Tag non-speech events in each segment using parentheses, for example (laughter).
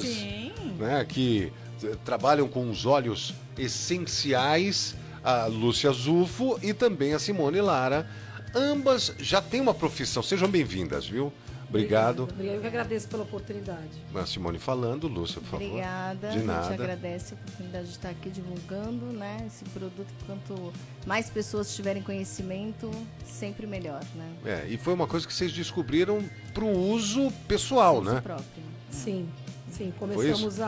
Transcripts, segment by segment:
Sim. né, que trabalham com os óleos essenciais, a Lúcia Zufo e também a Simone Lara. Ambas já têm uma profissão. Sejam bem-vindas, viu? Obrigado. Obrigada. Eu que agradeço pela oportunidade. A Simone falando, Lúcia, por favor. Obrigada. De A nada. gente agradece a oportunidade de estar aqui divulgando né, esse produto. Quanto mais pessoas tiverem conhecimento, sempre melhor, né? É, e foi uma coisa que vocês descobriram para o uso pessoal, Uso né? próprio. Sim, sim. Começamos a,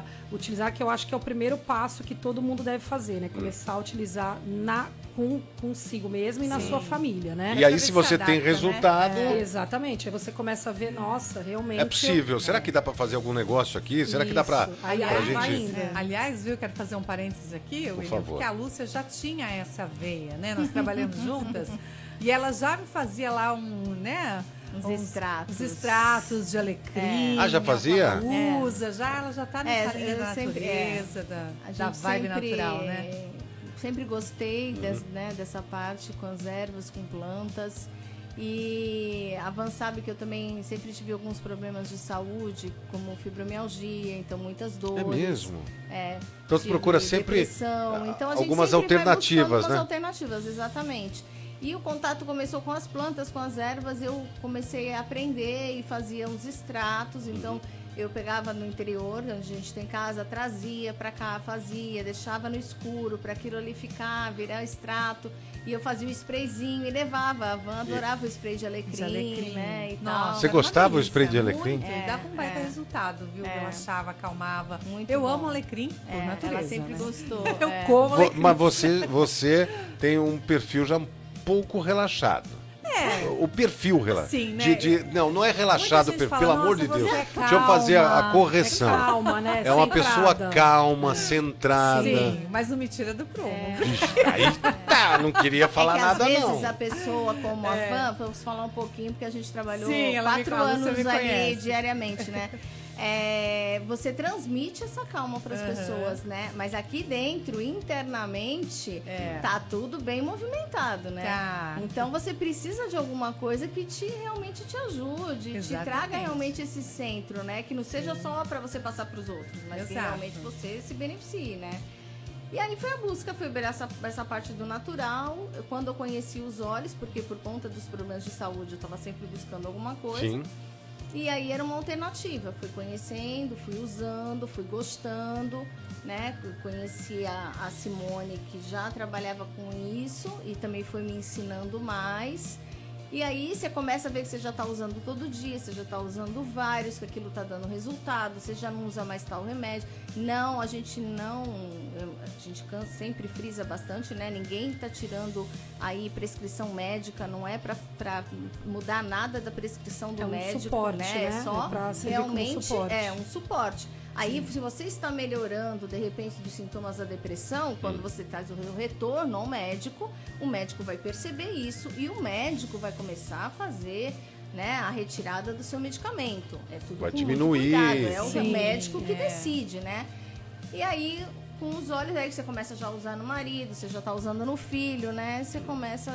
a utilizar, que eu acho que é o primeiro passo que todo mundo deve fazer, né? Começar a utilizar na, com, consigo mesmo e na Sim. sua família, né? E aí, se você adapta, tem né? resultado, É, exatamente. Aí você começa a ver, nossa, realmente. é possível. Será que dá para fazer algum negócio aqui? Será que dá para Isso. Aí, pra gente-. É, aliás, viu, quero fazer um parênteses aqui, William, favor. porque a Lúcia já tinha essa veia, né? Nós trabalhamos (laughs) juntas. E ela já me fazia lá um, né? Uns extratos. Uns extratos de alecrim. Ah, já fazia? Ela usa, já, ela já tá nessa É, da sempre- natureza, da, A gente da vibe sempre, natural, né? Sempre gostei des- né, dessa parte com as ervas, com plantas. E a Van sabe que eu também sempre tive alguns problemas de saúde, como fibromialgia, então muitas dores. É mesmo? É, Então tive procura sempre Então a gente algumas sempre alternativas, né? alternativas, exatamente. E o contato começou com as plantas, com as ervas. Eu comecei a aprender e fazia uns extratos. Então eu pegava no interior, onde a gente tem casa, trazia para cá, fazia, deixava no escuro para aquilo ali ficar, virar extrato. E eu fazia o sprayzinho e levava. A Van adorava o spray de alecrim, De alecrim. né? E Nossa, tal. Você gostava do spray de alecrim? Muito, e dava um baita É, é. resultado, viu? É. Relaxava, acalmava. Muito eu bom. amo alecrim por É, natureza, ela sempre né? gostou. (laughs) Eu é. como alecrim. Mas você, você tem um perfil já um pouco relaxado. É. O perfil relaxado. Sim, né? De, de- não, não é relaxado, fala, pelo amor "Nossa, de Deus. é Deixa eu fazer a, a calma, correção. Calma, né? É uma pessoa calma, centrada. Sim, mas não me tira do prumo. Ixi, Aí tá, não queria falar é que nada às vezes não. a pessoa como É. a Van, vamos falar um pouquinho, porque a gente trabalhou Sim, quatro anos ali diariamente, né? É, você transmite essa calma para as Aham. pessoas, né? Mas aqui dentro, internamente, É. tá tudo bem movimentado, né? Tá. Então você precisa de alguma coisa que te realmente te ajude, te Exatamente. traga realmente esse centro, né? Que não seja só para você passar para os outros, mas que Exato. realmente você se beneficie, né? E aí foi a busca, foi ver essa, essa parte do natural. Quando eu conheci os olhos, porque por conta dos problemas de saúde eu estava sempre buscando alguma coisa. Sim. E aí era uma alternativa. Fui conhecendo, fui usando, fui gostando, né? Conheci a, a Simone, que já trabalhava com isso e também foi me ensinando mais. E aí você começa a ver que você já está usando todo dia, você já está usando vários, que aquilo está dando resultado, você já não usa mais tal remédio. Não, a gente não. A gente sempre frisa bastante, né? Ninguém está tirando aí prescrição médica, não é para mudar nada da prescrição do É um médico, suporte, né? né? É só É realmente é um suporte. Aí, se você está melhorando, de repente, dos sintomas da depressão, quando você traz o re- o retorno ao médico, o médico vai perceber isso e o médico vai começar a fazer né, a retirada do seu medicamento. É tudo Vai com muito diminuir. cuidado, É o Sim, médico que é. decide, né? E aí, com os olhos, aí você começa já a usar no marido, você já está usando no filho, né? Você começa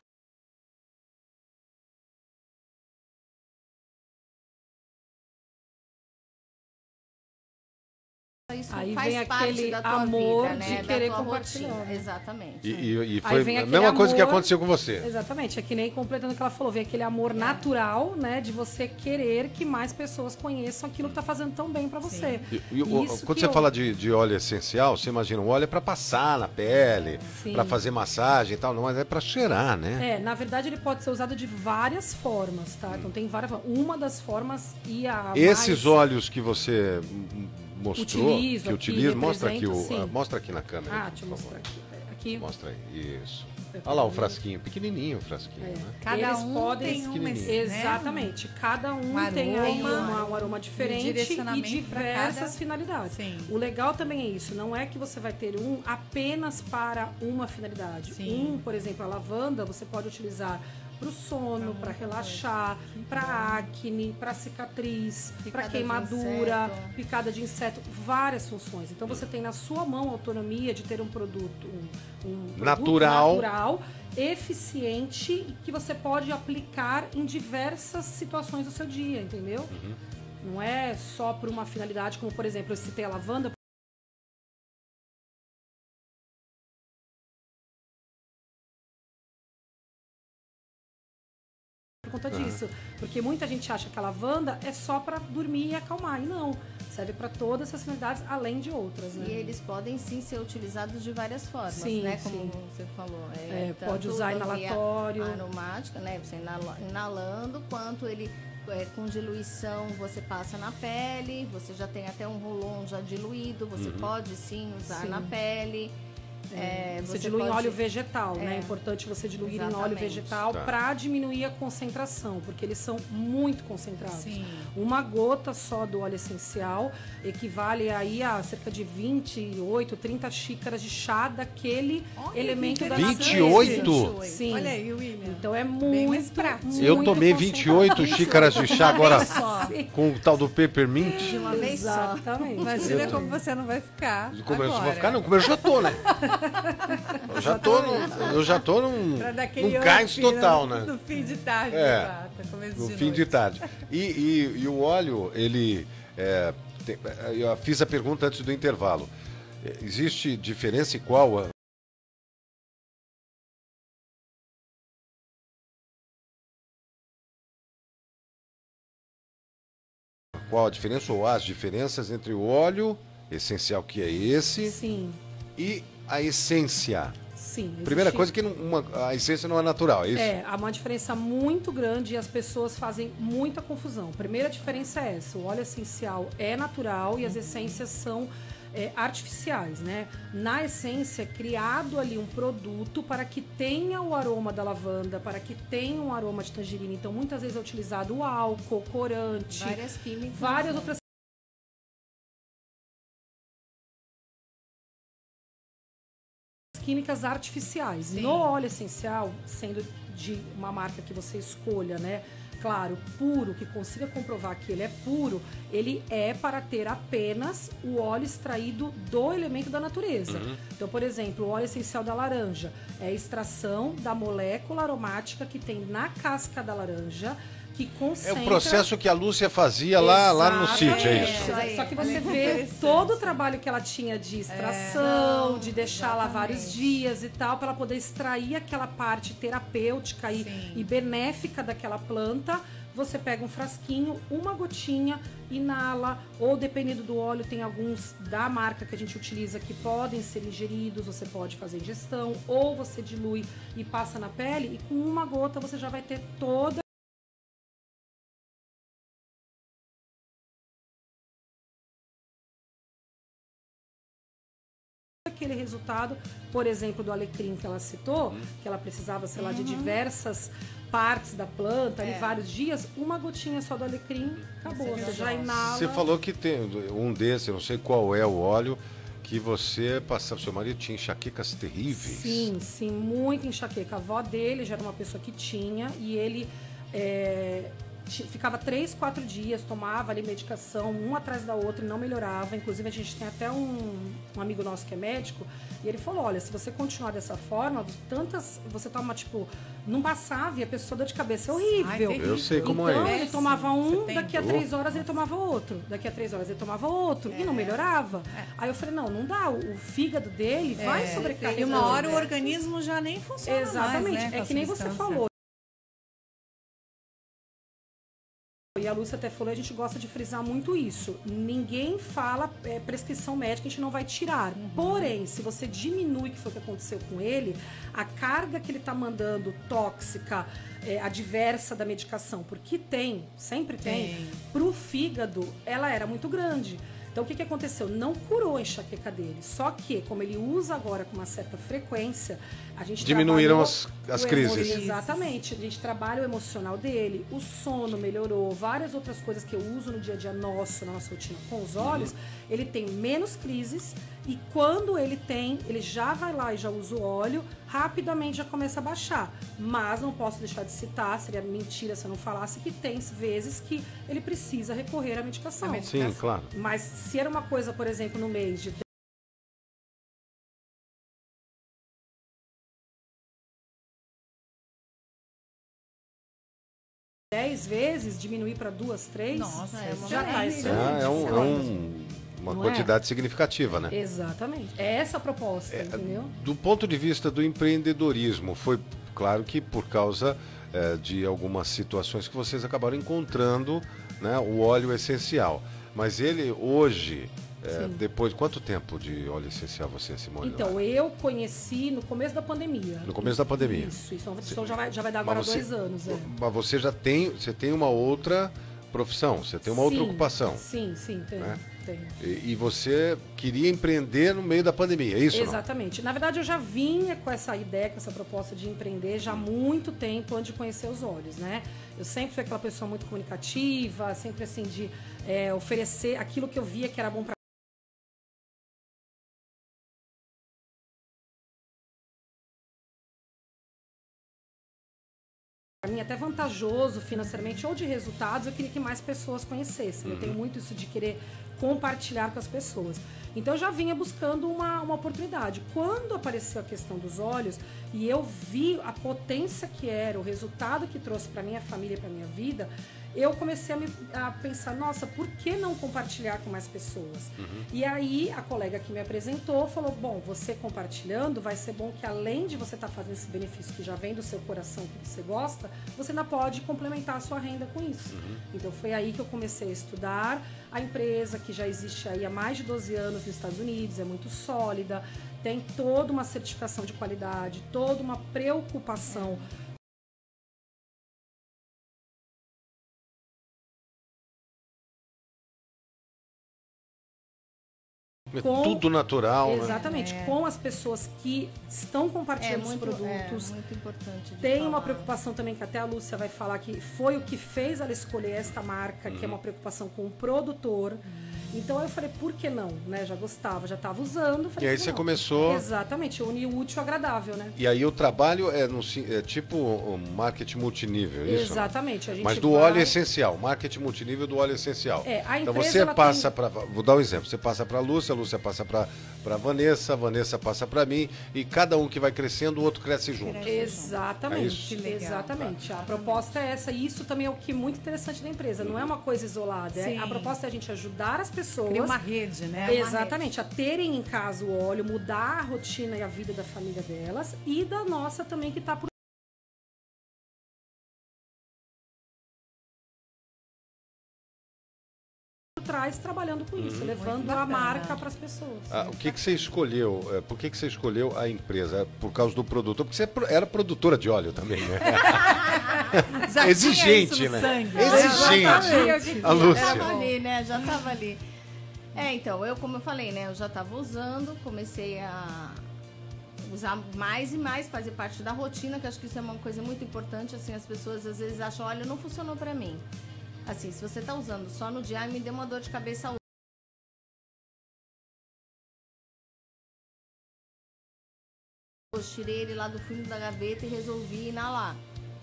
isso Aí faz vem parte aquele da tua amor vida, né? de querer compartilhar, rotina. né? Exatamente. E, e- e Aí foi vem a mesma coisa que amor- aconteceu com você. Exatamente, é que nem completando o que ela falou, vem aquele amor natural, né, de você querer que mais pessoas conheçam aquilo que tá fazendo tão bem pra você. E- e quando você eu- fala de, de óleo essencial, você imagina, o óleo é para passar na pele, para fazer massagem e tal, não, mas é para cheirar, né? É, na verdade ele pode ser usado de várias formas, tá? Então tem várias formas. Uma das formas e a Esses mais... óleos que você mostrou, que utiliza, mostra aqui, o, sim. ah, mostra aqui na câmera. Ah, aqui, deixa eu mostrar aqui. Aqui. Mostra aí, isso. Olha lá o frasquinho, pequenininho o frasquinho, É. né? Cada Eles um podem- tem uma, Pequenininho. né? Exatamente. Cada um Um tem aí aroma, uma- um aroma diferente e direcionamento pra diversas cada- finalidades. Sim. O legal também é isso, não é que você vai ter um apenas para uma finalidade. Sim. Um, por exemplo, a lavanda, você pode utilizar para o sono, para relaxar, para acne, para cicatriz, para queimadura, picada de inseto, várias funções. Então você tem na sua mão a autonomia de ter um produto, um, um produto Natural. Natural, eficiente e que você pode aplicar em diversas situações do seu dia, entendeu? Não é só por uma finalidade, como por exemplo, eu citei a lavanda. Conta disso. Porque muita gente acha que a lavanda é só para dormir e acalmar. E não. Serve para todas essas finalidades, além de outras, né? E eles podem sim ser utilizados de várias formas, Sim, né? Como sim. você falou. É, tanto pode usar inalatório. Aromática, né? Você inala- inalando, quanto ele é, com diluição você passa na pele, você já tem até um rolon já diluído, você pode sim usar Sim. na pele. É, Você, dilui em pode- óleo vegetal, né? É É. importante você diluir em óleo Exatamente. vegetal Tá. para diminuir a concentração, porque eles são muito concentrados. Sim. Uma gota só do óleo essencial equivale aí a cerca de 28, 30 xícaras de chá daquele Olha elemento da interessante. natureza. 28? Sim. Olha aí, William. Então é muito, mais prático. Eu tomei concentrado. 28 xícaras de chá agora Só. com o tal do peppermint. De uma vez só. Exatamente. Imagina Eu como você não vai ficar. Como eu agora. vou ficar? Não, como eu já tô, né? (laughs) Eu já tô, num, eu já tô num, num cais up total, no, né? No fim de tarde, É. começo No de fim noite. de tarde. E, e- e o óleo, ele. é, tem- eu fiz a pergunta antes do intervalo. Existe diferença e qual? a- Qual a diferença ou as diferenças entre o óleo essencial, que é esse, Sim, e a essência? sim. Primeira existe- coisa que não- uma- a essência não é natural, é isso? É, há uma diferença muito grande e as pessoas fazem muita confusão. Primeira diferença é essa: o óleo essencial é natural e as essências são é, artificiais, né? Na essência, é criado ali um produto para que tenha o aroma da lavanda, para que tenha um aroma de tangerina. Então, muitas vezes é utilizado o álcool, corante, Várias químicas. várias outras químicas artificiais. Sim. No óleo essencial, sendo de uma marca que você escolha, né? Claro, puro, que consiga comprovar que ele é puro, ele é para ter apenas o óleo extraído do elemento da natureza. Então, por exemplo, o óleo essencial da laranja é a extração da molécula aromática que tem na casca da laranja, que É concentra... o processo que a Lúcia fazia lá, lá no sítio, é isso? Isso aí. Só que você que vê todo o trabalho que ela tinha de extração, É. de deixar lá vários dias e tal, para ela poder extrair aquela parte terapêutica e, e benéfica daquela planta. Você pega um frasquinho, uma gotinha, inala, ou dependendo do óleo, tem alguns da marca que a gente utiliza que podem ser ingeridos, você pode fazer ingestão, ou você dilui e passa na pele, e com uma gota você já vai ter toda aquele resultado, por exemplo, do alecrim que ela citou, que ela precisava, sei lá, de diversas partes da planta, ali, É. vários dias, uma gotinha só do alecrim, acabou. Você Você já inala. Você falou que tem um desses, eu não sei qual é o óleo, que você passava, seu marido tinha enxaquecas terríveis. Sim, sim, muito enxaqueca. A avó dele já era uma pessoa que tinha e ele é, ficava três, quatro dias, tomava ali medicação, um atrás da outra e não melhorava. Inclusive, a gente tem até um, um amigo nosso que é médico e ele falou: olha, se você continuar dessa forma, tantas. Você toma, tipo, não passava e a pessoa dor de cabeça é horrível. Ai. Eu sei como então, é. ele tomava um, daqui a três horas ele tomava outro. Daqui a três horas ele tomava outro. E não melhorava. Aí eu falei, não, não dá. O, o fígado dele vai É, sobrecarregando. E uma hora o organismo já nem funciona Exatamente. mais, né, é que nem você falou. E a Lúcia até falou, a gente gosta de frisar muito isso. Ninguém fala é, prescrição médica, a gente não vai tirar. Uhum. Porém, se você diminui, que foi o que aconteceu com ele, a carga que ele está mandando tóxica, é, adversa da medicação, porque tem, sempre tem, Tem. pro fígado, ela era muito grande. Então o que, que aconteceu? Não curou a enxaqueca dele. Só que, como ele usa agora com uma certa frequência, a gente Diminuíram as- as crises. emo- Exatamente. A gente trabalha o emocional dele, o sono melhorou, várias outras coisas que eu uso no dia a dia nosso, na nossa rotina com os olhos. Ele tem menos crises e quando ele tem, ele já vai lá e já usa o óleo, rapidamente já começa a baixar. Mas não posso deixar de citar, seria mentira se eu não falasse que tem vezes que ele precisa recorrer à medicação. A medicação. Sim, claro. Mas se era uma coisa, por exemplo, no mês de 10 vezes, diminuir para duas, três. Nossa, é uma já tá excelente. É, é um- é um- uma Não é? quantidade significativa, né? Exatamente. É essa a proposta, entendeu? Do ponto de vista do empreendedorismo, foi claro que por causa eh, de algumas situações que vocês acabaram encontrando né, o óleo essencial. Mas ele hoje, Sim. depois quanto tempo de óleo essencial você, Simone? Então, eu conheci no começo da pandemia. No começo da pandemia. Isso, isso. Então já vai, já vai dar agora você- dois anos. É. Mas você já tem, você tem uma outra profissão, você tem uma outra Sim, ocupação. Sim, sim, tem. Né? E, e você queria empreender no meio da pandemia, é isso? não? Exatamente. Na verdade, eu já vinha com essa ideia, com essa proposta de empreender já há muito tempo antes de conhecer os olhos, né? Eu sempre fui aquela pessoa muito comunicativa, sempre assim de é, oferecer aquilo que eu via que era bom para até vantajoso financeiramente ou de resultados, eu queria que mais pessoas conhecessem. Eu tenho muito isso de querer compartilhar com as pessoas. Então, eu já vinha buscando uma, uma oportunidade. Quando apareceu a questão dos olhos e eu vi a potência que era, o resultado que trouxe para minha família e para minha vida, eu comecei a, me, a pensar, nossa, por que não compartilhar com mais pessoas? E aí a colega que me apresentou falou, bom, você compartilhando vai ser bom que além de você estar fazendo esse benefício que já vem do seu coração, que você gosta, você ainda pode complementar a sua renda com isso. Então foi aí que eu comecei a estudar a empresa, que já existe aí há mais de 12 anos nos Estados Unidos, é muito sólida, tem toda uma certificação de qualidade, toda uma preocupação Com- tudo natural, né? Exatamente, com as pessoas que estão É compartilhando os muito, produtos. é muito importante. Tem uma falar. preocupação também que até a Lúcia vai falar que foi o que fez ela escolher esta marca, Uhum. que é uma preocupação com o produtor. Então eu falei, por que não? Né? Já gostava, já estava usando. falei, E aí você não? começou- Exatamente, unir o útil ao agradável, né? E aí o trabalho é, no, é tipo um marketing multinível, é isso? Exatamente. A gente Mas do vai- óleo essencial, marketing multinível do óleo essencial. É, a então empresa, você ela passa tem- para, vou dar um exemplo, você passa para a Lúcia, a Lúcia passa para para Vanessa, a Vanessa passa para mim e cada um que vai crescendo, o outro cresce junto. Cresce. É Exatamente, exatamente. A proposta é essa, e isso também é o que é muito interessante da empresa. Não é uma coisa isolada. é- a proposta é a gente ajudar as pessoas. Cria uma rede, né? Exatamente, a terem em casa o óleo, mudar a rotina e a vida da família delas e da nossa também que está por trás trabalhando com isso, levando Muito a marca para as pessoas. Ah, o que, que você escolheu? eh, Por que, que você escolheu a empresa? É Por causa do produtor? Porque você é era produtora de óleo também, né? (laughs) Exigente, né? sangue. Exigente. A Lúcia. Já tava ali, né? Já tava ali. É, então, eu, como eu falei, né? Eu já tava usando, comecei a usar mais e mais, fazer parte da rotina, que eu acho que isso é uma coisa muito importante, assim, as pessoas às vezes acham, olha, não funcionou pra mim. Assim, se você tá usando só no dia, "Ai, me deu uma dor de cabeça hoje, tirei ele lá do fundo da gaveta e resolvi inalar.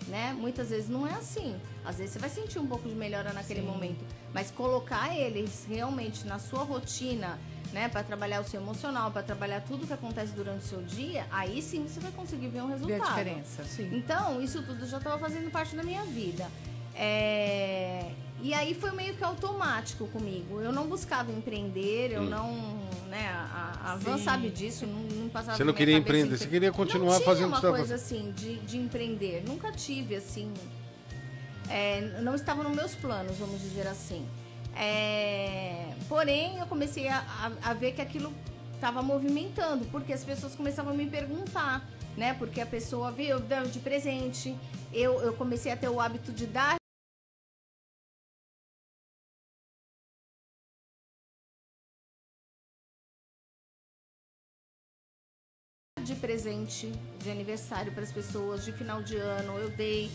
Né? Muitas vezes não é assim. Às vezes você vai sentir um pouco de melhora naquele momento, mas colocar eles realmente na sua rotina, né, para trabalhar o seu emocional, para trabalhar tudo que acontece durante o seu dia, aí sim você vai conseguir ver um resultado. a diferença. Sim. Então, isso tudo já estava fazendo parte da minha vida. É, E aí foi meio que automático comigo. Eu não buscava empreender, eu não. Né, a, a Van sabe disso, não, não passava Você não queria empreender, você queria continuar não tinha fazendo o uma coisa assim de, de empreender. Nunca tive assim. é, não estava nos meus planos, vamos dizer assim. É, porém, eu comecei a, a- a ver que aquilo estava movimentando, porque as pessoas começavam a me perguntar, né? Porque a pessoa viu, deu de presente. Eu, eu comecei a ter o hábito de dar de presente de aniversário para as pessoas, de final de ano, eu dei.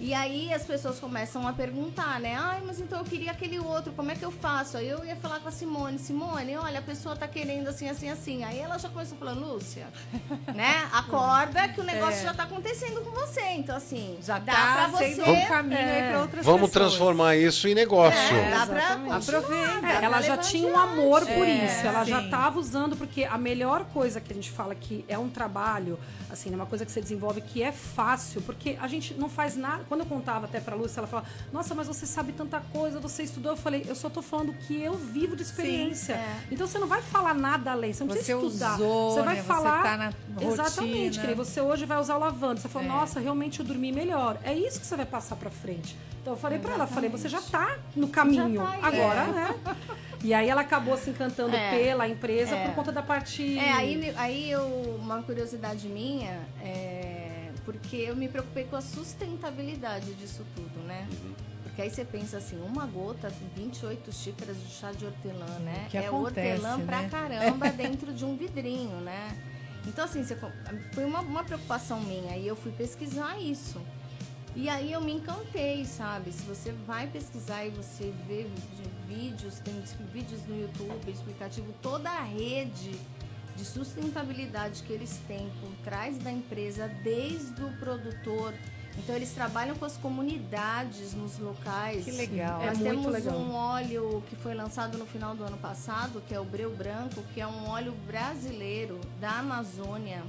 E aí as pessoas começam a perguntar, né? Ai, mas então eu queria aquele outro, como é que eu faço? Aí eu ia falar com a Simone, Simone, olha, a pessoa tá querendo assim, assim, assim. Aí ela já começou a falar, Lúcia, (laughs) né? Acorda que o negócio já tá acontecendo com você. Então, assim, Já dá tá pra você. um caminho aí para outras Vamos pessoas. transformar isso em negócio. É, dá pra Aproveita. pra ela já tinha um amor por É, isso, ela já sim. estava usando, porque a melhor coisa que a gente fala que é um trabalho, assim, é uma coisa que você desenvolve que é fácil, porque a gente não faz nada, quando eu contava até pra Lúcia, ela falava, nossa, mas você sabe tanta coisa, você estudou. Eu falei, eu só tô falando que eu vivo de experiência. é. Então você não vai falar nada além, você não Você precisa estudar. usou, você vai né? Você falar. tá na Exatamente, que você hoje vai usar o lavando. Você falou, É. nossa, realmente eu dormi melhor. É isso que você vai passar pra frente. Então eu falei pra ela, falei, você já tá no caminho. Tá agora, É. né? E aí ela acabou se encantando É. pela empresa É. por conta da parte. É, aí, aí eu, uma curiosidade minha é porque eu me preocupei com a sustentabilidade disso tudo, né? Porque aí você pensa assim, uma gota, 28 xícaras de chá de hortelã, né? que é acontece, hortelã pra né? caramba (laughs) dentro de um vidrinho, né? Então, assim, você- foi uma, uma preocupação minha e eu fui pesquisar isso. E aí eu me encantei, sabe? Se você vai pesquisar e você vê de vídeos, tem vídeos no YouTube explicativo, toda a rede de sustentabilidade que eles têm por trás da empresa, desde o produtor. Então eles trabalham com as comunidades nos locais. Que legal. É Nós muito temos legal. um óleo que foi lançado no final do ano passado, que é o Breu Branco, que é um óleo brasileiro da Amazônia.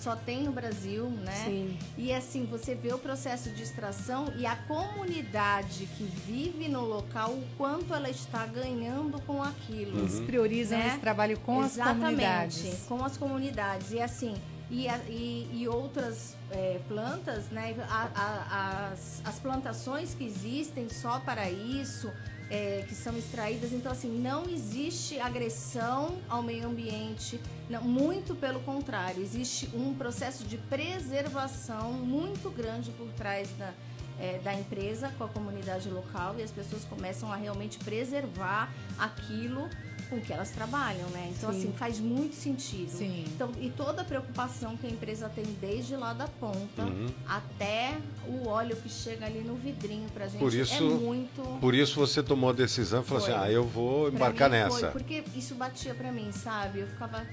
Só tem no Brasil, né? Sim. E assim, você vê o processo de extração e a comunidade que vive no local, o quanto ela está ganhando com aquilo. Eles priorizam Né? esse trabalho com as comunidades. com as comunidades. E assim, e, e- e outras é, plantas, né? A- a- as, as plantações que existem só para isso, é, que são extraídas. Então, assim, não existe agressão ao meio ambiente. Não, muito pelo contrário, existe um processo de preservação muito grande por trás da, é, da empresa com a comunidade local e as pessoas começam a realmente preservar aquilo com que elas trabalham, né? Então, Sim. assim, faz muito sentido. Sim. Então, e toda a preocupação que a empresa tem desde lá da ponta Uhum. até o óleo que chega ali no vidrinho pra gente Por isso- é muito. Por isso você tomou a decisão e falou Foi. assim: ah, eu vou embarcar nessa. Foi, porque isso batia pra mim, sabe? Eu ficava,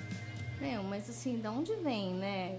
meu, mas assim, da onde vem, né?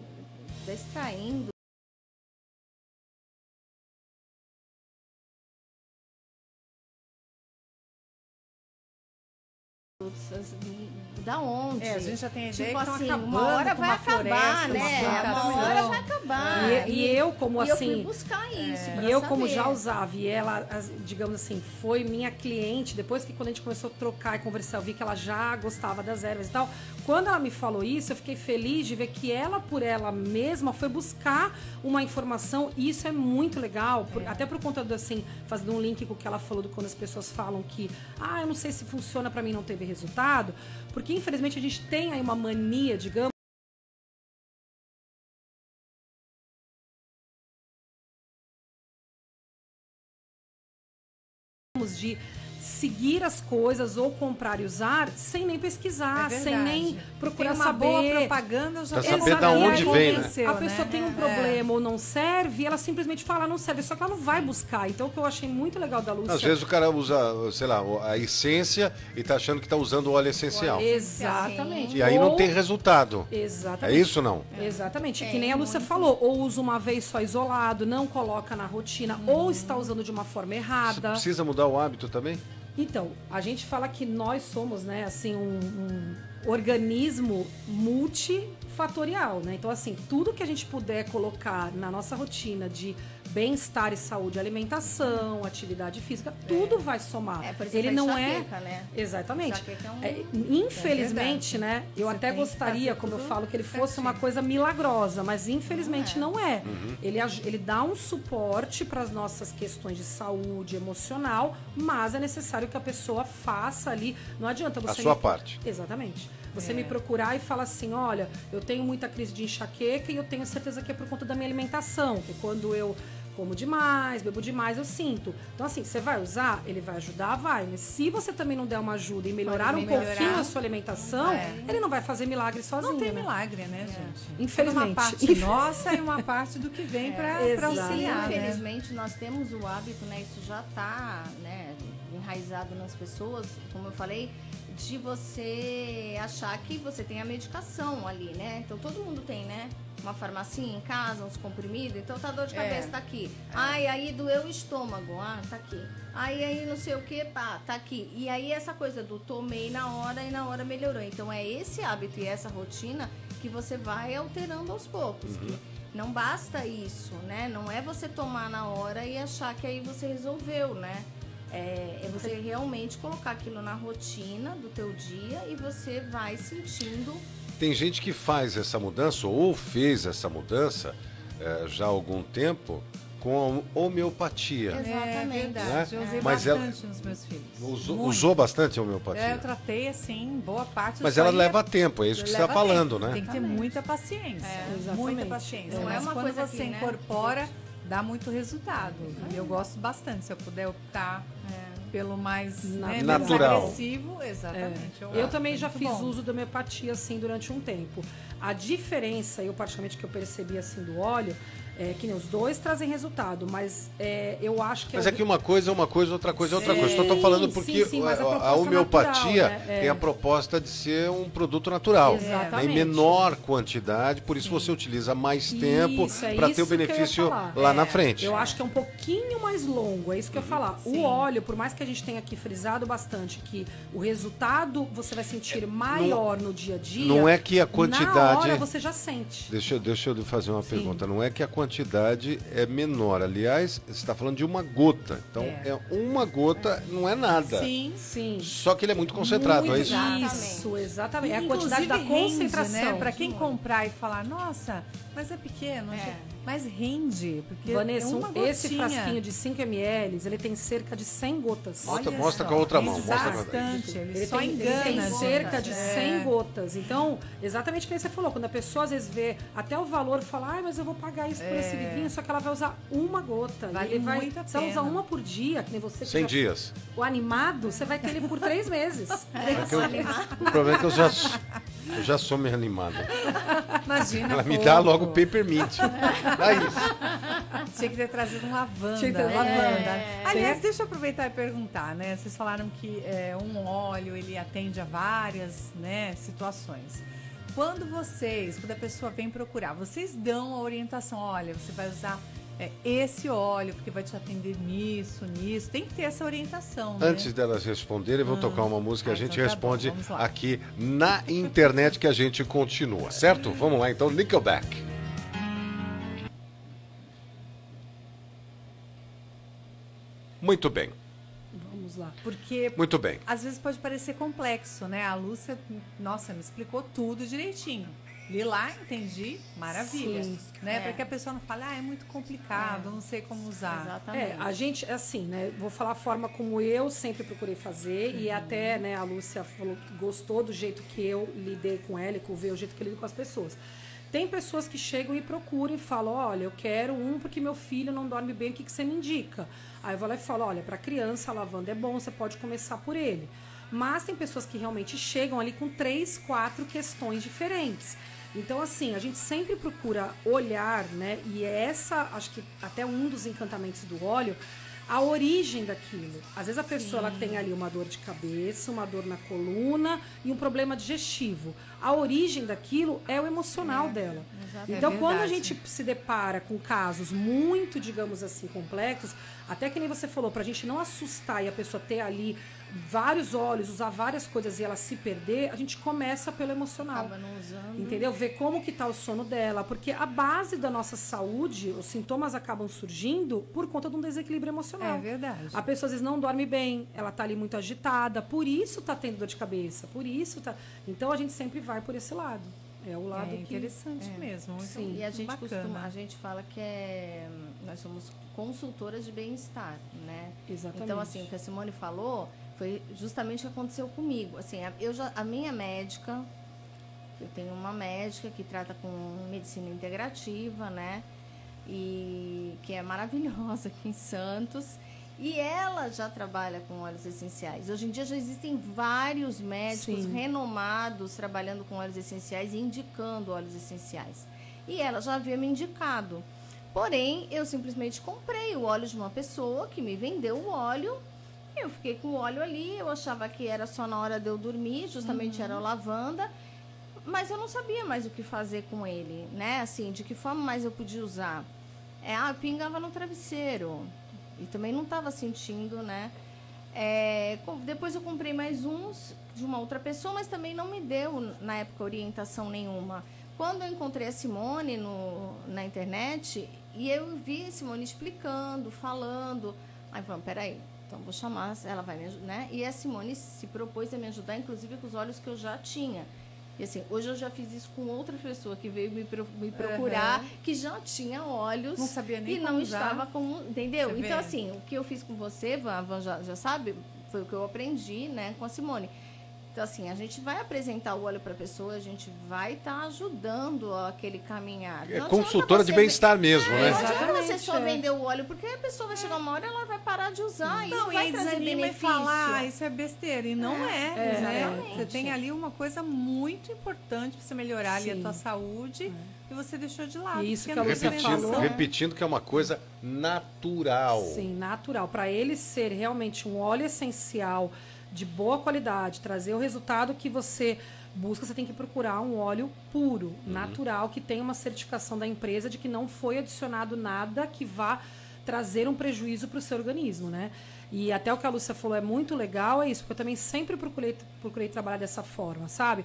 Tá extraindo. Da onde? É, a gente já tem a ideia Tipo que estão assim, uma hora vai acabar, floresta, né? uma Uma hora vai acabar. E, e eu, como E eu fui assim. buscar isso. pra E eu, como saber. já usava, e ela, digamos assim, foi minha cliente, depois que quando a gente começou a trocar e conversar, eu vi que ela já gostava das ervas e tal. Quando ela me falou isso, eu fiquei feliz de ver que ela, por ela mesma, foi buscar uma informação, e isso é muito legal, por- até por conta do, assim, fazendo um link com o que ela falou, do quando as pessoas falam que, ah, eu não sei se funciona pra mim, não teve resultado, porque infelizmente a gente tem aí uma mania, digamos, de seguir as coisas ou comprar e usar sem nem pesquisar, É sem nem procurar Tem uma saber. boa propaganda, já Pra saber da onde vem, né? a pessoa né? tem um É. problema ou não serve, e ela simplesmente fala não serve, só que ela não vai buscar. Então o que eu achei muito legal da Lúcia. Às vezes o cara usa, sei lá, a essência e tá achando que tá usando o óleo essencial. Exatamente. E aí não tem resultado. É Exatamente. isso não? Exatamente. É, que nem a Lúcia muito. falou, ou usa uma vez só isolado, não coloca na rotina, ou está usando de uma forma Você errada. precisa mudar o hábito também? Então, a gente fala que nós somos, né, assim, um, um organismo multifatorial, né? Então, assim, tudo que a gente puder colocar na nossa rotina de bem-estar e saúde, alimentação, atividade física, tudo vai somar. É, por exemplo, Ele não é né? Exatamente. É um- É, infelizmente, É né? Eu Você até gostaria, como eu falo, que ele fosse certinho. uma coisa milagrosa, mas infelizmente não é. Uhum. Ele, ele dá um suporte para as nossas questões de saúde emocional, mas é necessário que a pessoa faça ali. Não adianta você. A sua parte. Exatamente. Você É. me procurar e falar assim: olha, eu tenho muita crise de enxaqueca e eu tenho certeza que é por conta da minha alimentação, que quando eu como demais, bebo demais, eu sinto. Então, assim, você vai usar, ele vai ajudar, vai. Mas se você também não der uma ajuda e melhorar um melhorar. pouquinho a sua alimentação, É. ele não vai fazer milagre sozinho. Não tem né? milagre, né, gente? Infelizmente. Uma parte nossa e uma parte do que vem pra, (laughs) Exato. pra auxiliar, né? Infelizmente, nós temos o hábito, né? Isso já está né, enraizado nas pessoas, como eu falei, de você achar que você tem a medicação ali, né? Então todo mundo tem, né? Uma farmacinha em casa, uns comprimidos, então tá dor de É. cabeça, tá aqui. Ai, aí doeu o estômago, ah, tá aqui. Aí, aí não sei o que, pá, tá aqui. E aí essa coisa do tomei na hora e na hora melhorou. Então é esse hábito e essa rotina que você vai alterando aos poucos. que não basta isso, né? Não é você tomar na hora e achar que aí você resolveu, né? É, é você realmente colocar aquilo na rotina do teu dia e você vai sentindo. Tem gente que faz essa mudança ou fez essa mudança é, já há algum tempo com homeopatia. É Exatamente. verdade. Eu usei Mas ela- bastante nos meus filhos. Usou, usou bastante a É, eu homeopatia. tratei assim, boa parte. Mas ela ia- leva tempo, é isso que você está falando, tempo. né? Tem que ter muita paciência. É, muita paciência. Não é Mas uma quando coisa você que, né? Dá muito resultado. E eu gosto bastante. Se eu puder optar pelo mais né, Natural. agressivo, exatamente. Eu acho também já fiz bom. uso da homeopatia assim durante um tempo. A diferença, eu particularmente que eu percebi assim do óleo, é que nem os dois trazem resultado, mas é, eu acho que Mas é é que uma coisa é uma coisa, outra coisa é outra Sim, coisa. Só estou falando porque sim, sim, a a, proposta homeopatia natural, né? É. tem a proposta de ser um produto natural. né, Exatamente. Em menor quantidade, por isso você utiliza mais tempo é para ter o benefício falar. lá na É, frente. Eu acho que é um pouquinho mais longo, é isso que eu ia falar. Sim. O óleo, por mais que a gente tenha aqui frisado bastante que o resultado você vai sentir maior no dia a dia. não é que a Na quantidade- hora você já sente. Deixa, deixa eu fazer uma pergunta. Não é que a quantidade é menor. Aliás, você está falando de uma gota. Então, é, É. uma gota, não é nada. Sim. Sim. Só que ele é muito concentrado, Muito é isso? Exatamente. Isso, exatamente. É a quantidade da rende, concentração. Né? Para quem comprar e falar, nossa, mas é pequeno, É. mas rende. Porque Vanessa, é uma esse frasquinho de 5 ml, ele tem cerca de 100 gotas. Mostra- Olha mostra só, com a outra mão, mostra com a- bastante, ele, Ele só tem, ele engana. tem a gente. cerca de É. 100 gotas. Então, exatamente o que você falou. Quando a pessoa às vezes vê até o valor e fala, ai, mas eu vou pagar isso por esse livrinho, só que ela vai usar uma gota. É. Vale ele vai, muito a se ela usar uma por dia, que nem você que 100 já- dias. O animado, você vai ter ele por três meses. (laughs) É que eu- o problema é que eu já, eu já sou meio animado. Imagina. Ela me pouco. dá logo o peppermint. (laughs) Dá isso. Tinha que ter trazido um lavanda. Tinha que ter né? lavanda. Aliás, deixa eu aproveitar e perguntar, né? Vocês falaram que é, um óleo ele atende a várias né, situações. Quando vocês, quando a pessoa vem procurar, vocês dão a orientação, olha, você vai usar é, esse óleo, porque vai te atender nisso, nisso. Tem que ter essa orientação, né? Antes delas responderem, eu vou tocar uma música e a Ah, gente então tá responde aqui na internet que a gente continua, certo? Vamos lá então, Nickelback. Muito bem, Vamos lá. Porque muito bem. às vezes pode parecer complexo, né? A Lúcia, nossa, me explicou tudo direitinho. Li lá, entendi, maravilha. Sim. né? É. Para que a pessoa não fale, ah, é muito complicado, não sei como usar. Exatamente. É, a gente, é assim, né? Vou falar a forma como eu sempre procurei fazer e até, né, a Lúcia falou que gostou do jeito que eu lidei com ela e com o jeito que eu lido com as pessoas. Tem pessoas que chegam e procuram e falam, olha, eu quero um porque meu filho não dorme bem, o que, que você me indica? Aí eu vou lá e falo, olha, para criança lavanda é bom, você pode começar por ele. Mas tem pessoas que realmente chegam ali com três, quatro questões diferentes. Então, assim, a gente sempre procura olhar, né? E é essa, acho que até um dos encantamentos do óleo, a origem daquilo. Às vezes a pessoa ela tem ali uma dor de cabeça, uma dor na coluna e um problema digestivo. A origem daquilo é o emocional dela. exatamente. Então, É quando a gente se depara com casos muito, digamos assim, complexos, até que nem você falou, pra gente não assustar e a pessoa ter ali vários olhos, usar várias coisas e ela se perder, a gente começa pelo emocional. Acaba não usando. Entendeu? Ver como que tá o sono dela, porque a base da nossa saúde, os sintomas acabam surgindo por conta de um desequilíbrio emocional. É verdade. A pessoa às vezes não dorme bem, ela tá ali muito agitada, por isso tá tendo dor de cabeça, por isso tá. Então a gente sempre vai por esse lado. É o lado É que interessante mesmo. Muito, Sim. E a gente bacana. costuma, a gente fala que é, nós somos consultoras de bem-estar, né? Exatamente. Então, assim, o que a Simone falou foi justamente o que aconteceu comigo. Assim, a- eu já, a minha médica, eu tenho uma médica que trata com medicina integrativa, né? E que é maravilhosa aqui em Santos. E ela já trabalha com óleos essenciais. Hoje em dia já existem vários médicos Sim. renomados trabalhando com óleos essenciais e indicando óleos essenciais. E ela já havia me indicado. Porém, eu simplesmente comprei o óleo de uma pessoa que me vendeu o óleo. Eu fiquei com o óleo ali, eu achava que era só na hora de eu dormir, justamente era o lavanda. Mas eu não sabia mais o que fazer com ele, né? Assim, de que forma mais eu podia usar. É, ah, eu pingava no travesseiro. E também não estava sentindo, né? É, depois eu comprei mais uns de uma outra pessoa, mas também não me deu, na época, orientação nenhuma. Quando eu encontrei a Simone no, na internet, e eu vi a Simone explicando, falando, aí falando, peraí, então vou chamar, ela vai me ajudar, né? E a Simone se propôs a me ajudar, inclusive com os olhos que eu já tinha. E assim, hoje eu já fiz isso com outra pessoa que veio me, pro, me procurar, uhum. que já tinha olhos. Não sabia nem E não estava com. Entendeu? Você então, vê? assim, o que eu fiz com você, Van, Van já, já sabe, foi o que eu aprendi, né, com a Simone. Então, assim, a gente vai apresentar o óleo para a pessoa, a gente vai estar tá ajudando aquele caminhar. É consultora de bem-estar mesmo, é, né? Não adianta você só vender o óleo, porque a pessoa vai chegar uma hora e ela vai parar de usar não, e não vai trazer benefício. E falar, ah, isso é besteira. E não é, é, é né? Você tem ali uma coisa muito importante para você melhorar Sim. ali a tua saúde. É. E você deixou de lado. Isso que a Lúcia repetindo, falou. Repetindo que é uma coisa natural. Sim, natural. Para ele ser realmente um óleo essencial de boa qualidade, trazer o resultado que você busca, você tem que procurar um óleo puro, uhum. natural, que tenha uma certificação da empresa de que não foi adicionado nada que vá trazer um prejuízo para o seu organismo, né? E até o que a Lúcia falou é muito legal, é isso, porque eu também sempre procurei, procurei trabalhar dessa forma, sabe?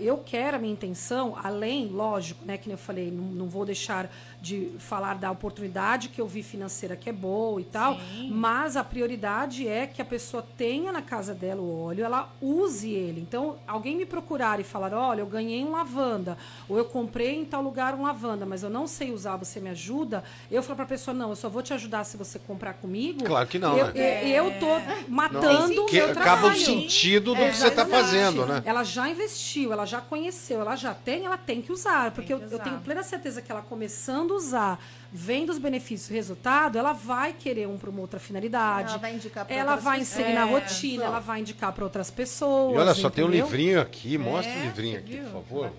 Eu quero a minha intenção, além, lógico, né, que eu falei, não, não vou deixar de falar da oportunidade que eu vi financeira que é boa e tal, Sim. mas a prioridade é que a pessoa tenha na casa dela o óleo, ela use ele. Então, alguém me procurar e falar, olha, eu ganhei um lavanda, ou eu comprei em tal lugar um lavanda, mas eu não sei usar, você me ajuda? Eu falo para a pessoa, não, eu só vou te ajudar se você comprar comigo. Claro que não, eu, né? E eu tô matando o meu Acaba o sentido do é, que você está fazendo, né? Ela já investiu, ela já conheceu, ela já tem, ela tem que usar. Porque eu, eu, tenho plena certeza que ela começando a usar, vendo os benefícios e resultado, ela vai querer um para uma outra finalidade. Ela vai indicar para Ela vai inserir é, na rotina, ela vai indicar para outras pessoas. E olha só, entendeu? tem um livrinho aqui, mostra é, o livrinho aqui, por favor.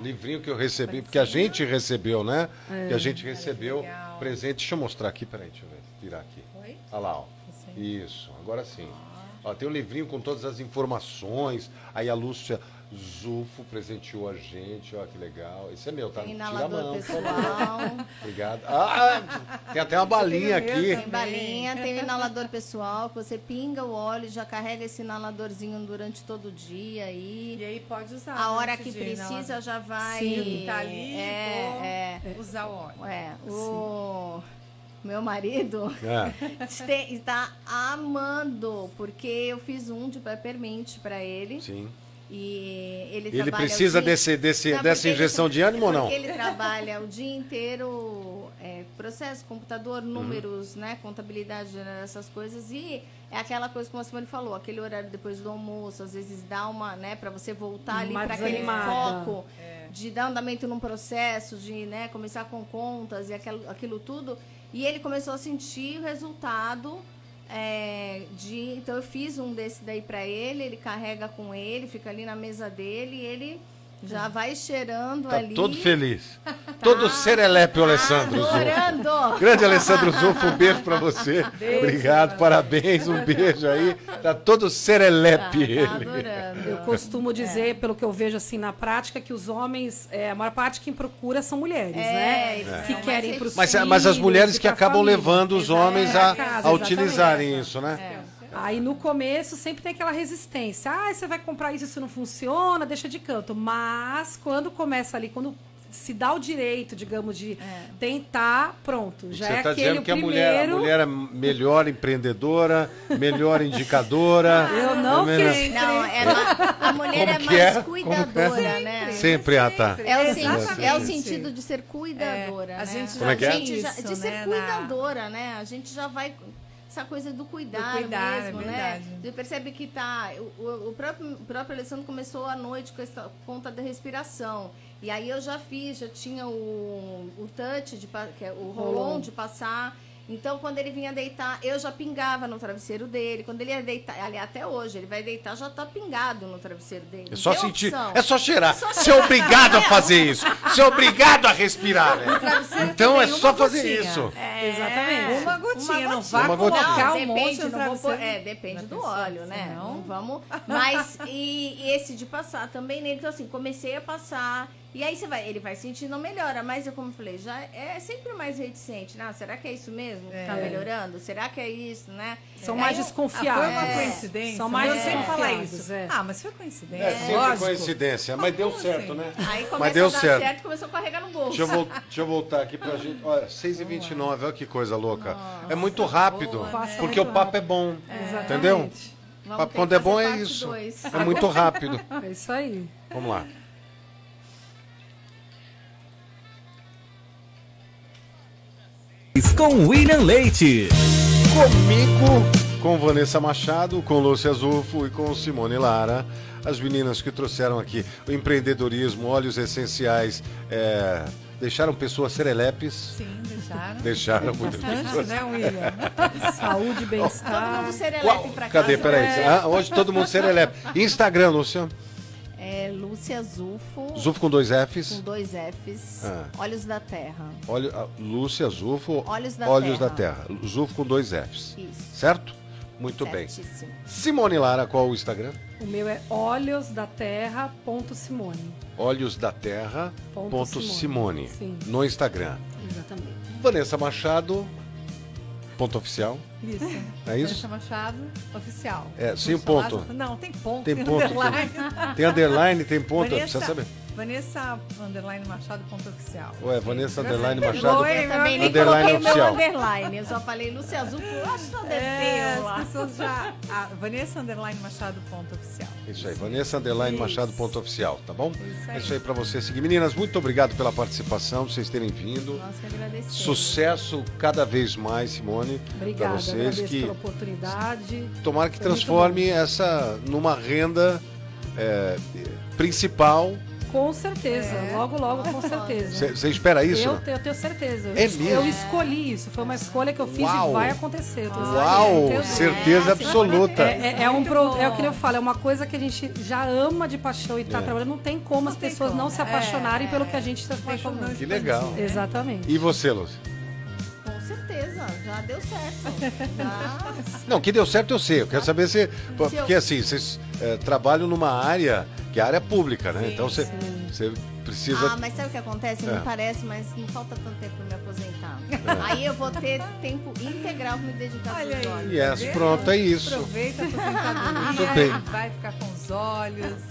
Livrinho que eu recebi, porque a gente recebeu, né? É. Que a gente recebeu presente. Deixa eu mostrar aqui, peraí, deixa eu ver, virar aqui. Olha lá, ó. Isso, agora sim. Ó, tem um livrinho com todas as informações. Aí a Lúcia Zufo presenteou a gente, ó, que legal. Esse é meu, tá? Tem inalador mão, pessoal. Obrigado. Ah, tem até uma balinha aqui. Tem balinha, tem inalador pessoal, que você pinga o óleo, já carrega esse inaladorzinho durante todo o dia aí. E aí pode usar. A hora que precisa já vai. Sim. Tá ali, é, é, usar o óleo. É, o meu marido é. está amando, porque eu fiz um de peppermint para ele. Sim. E ele, ele precisa dia... desse, desse, não, dessa injeção ele, de ânimo ou não? Porque ele trabalha o dia inteiro, é, processo, computador, uhum. números, uhum. né, contabilidade, né, essas coisas. E é aquela coisa como a Simone falou, aquele horário depois do almoço, às vezes dá uma, né, para você voltar ali para aquele foco é. de dar andamento num processo, de né, começar com contas e aquilo, aquilo tudo. E ele começou a sentir o resultado é, de. Então eu fiz um desse daí para ele, ele carrega com ele, fica ali na mesa dele e ele já vai cheirando tá ali. Todo feliz. (laughs) tá. Todo serelepe, o Alessandro Adorando. Grande Alessandro Zufo, um beijo para você. Beijo, Obrigado, mano. parabéns, um beijo aí. Tá todo serelepe tá, ele. Tá adorando. Eu costumo dizer, é. pelo que eu vejo assim na prática, que os homens, é, a maior parte quem procura são mulheres, é, né? É. Que querem para mas, mas as mulheres que acabam família. levando os homens a, casa, a utilizarem isso, né? É. Aí no começo sempre tem aquela resistência. Ah, você vai comprar isso, isso não funciona, deixa de canto. Mas quando começa ali, quando se dá o direito, digamos, de é. tentar, pronto. Já Você é tá dizendo que a mulher, a mulher é melhor empreendedora, melhor (laughs) indicadora. Eu não é sempre. Não, ela, a mulher é mais é? cuidadora, é? né? Sempre, ah, tá. É o, é o sentido de ser cuidadora. É, a né? gente Como é que é? Já, de ser né, cuidadora, né? A gente já vai essa coisa do cuidar, do cuidar mesmo, é né? Você percebe que tá. O, o, próprio, o próprio Alessandro começou à noite com essa conta da respiração. E aí eu já fiz, já tinha o, o touch, de, que é o rolon de passar. Então, quando ele vinha deitar, eu já pingava no travesseiro dele. Quando ele ia deitar, ali até hoje, ele vai deitar, já tá pingado no travesseiro dele. É só sentir, opção. é só cheirar. Só Ser obrigado a fazer isso. Ser obrigado a respirar, né? Então é só fazer gotinha. isso. É, Exatamente. Uma gotinha, uma não vá colocar um monte no travesseiro. É, depende do óleo, né? Não, não vamos. (laughs) Mas, e, e esse de passar também nele. Então, assim, comecei a passar E aí você vai, ele vai sentindo melhora, mas eu como eu falei, já é sempre mais reticente, né? será que é isso mesmo que tá É. melhorando? Será que é isso, né? São mais Ah, desconfiados. foi uma É. coincidência. São mais mas eu sempre falo desconfiados, isso. é. Ah, mas foi coincidência. É sempre lógico. coincidência, mas deu certo, assim? né? Aí começou Mas deu a dar certo. certo. começou a carregar no bolso. Deixa eu, vol- deixa eu voltar aqui pra gente. Olha, 6h29, olha que coisa louca. é muito rápido, boa, né? porque o papo é bom. Exatamente. Entendeu? Vamos Papo quando é bom é isso. dois. É muito rápido. É isso aí. Vamos lá. Com William Leite. Comigo, com Vanessa Machado, com Lúcia Zufo e com Simone Lara. As meninas que trouxeram aqui o empreendedorismo, óleos essenciais, é, deixaram pessoas serelepes. Sim, deixaram. Deixaram muitas Bastante, pessoas. né, William? (laughs) Saúde, Todo bem-estar. mundo serelepe Uau, pra cadê? Peraí. Ah, hoje todo mundo serelepe. Instagram, Lúcia. É Lúcia Zufo, Zufo com dois com Fs. dois Fs. Ah. Olhos da Terra. Olho, ah, Lúcia Zufo. Olhos da Olhos Terra. da Terra. Zufo com dois Fs. Isso. Certo? Muito bem. Certíssimo. Simone Lara, qual o Instagram? O meu é olhos da terra ponto Simone. Olhos da Terra. Ponto Ponto Simone. Simone. Sim. No Instagram. Exatamente. Vanessa Machado. Ponto oficial. Isso. É isso? Vanessa Machado, oficial. É, sem ponto. Não, tem ponto. Tem ponto. underline. Tem underline, tem ponto. Vanessa, Precisa saber. Vanessa underline Machado ponto oficial. Ué, Vanessa underline Machado. Eu também nem Underline coloquei o meu oficial. underline. Eu só falei Lúcia Azul, eu acho que só É, as pessoas já. A Vanessa Underline Machado ponto oficial. Isso aí, Vanessa Underline Isso. Machado ponto oficial, tá bom? Isso aí. É isso aí pra você seguir. Meninas, muito obrigado pela participação, vocês terem vindo. Nós que agradecemos. Sucesso cada vez mais, Simone. Obrigada, Pra vocês agradeço que pela oportunidade. tomara que Foi transforme essa numa renda é, principal. Com certeza, É. logo, logo, com certeza. Você espera isso? Eu, eu tenho certeza. É eu, mesmo? eu escolhi isso. Foi uma escolha que eu fiz Uau. e vai acontecer. Uau, certeza. certeza É, absoluta. É, é, é um pro, é o que eu falo, é uma coisa que a gente já ama de paixão e tá É. trabalhando. Não tem como as tem pessoas como. não se apaixonarem É, pelo que a gente está não apaixonando. Que legal. Exatamente. E você, Lúcia? Com certeza, já deu certo. (laughs) Já. Não, que deu certo eu sei. Eu quero saber se. Porque assim, vocês é, trabalham numa área que é área pública, né? Sim, então você precisa. Ah, mas sabe o que acontece? É. Não parece, mas não falta tanto tempo pra me aposentar. Aí eu vou ter tempo integral pra me dedicar Olha aí. olhos. Yes, Tá pronto, é isso. Aproveita a aposentadoria. Muito bem. Vai ficar com os olhos.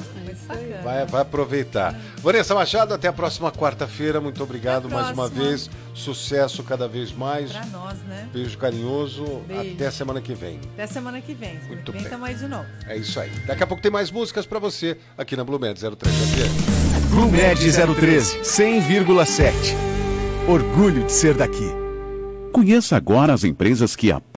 Vai, vai aproveitar. Vanessa Machado, até a próxima quarta-feira. Muito obrigado Até mais uma vez. Sucesso cada vez mais. Pra nós, né? Beijo carinhoso. Beijo. Até semana que vem. Até semana que vem. Muito bem. tamo aí de novo. É isso aí. Daqui a pouco tem mais músicas pra você aqui na Blue Med 03 FM. Blumed 013, 100,7. Orgulho de ser daqui. Conheça agora as empresas que apoiam.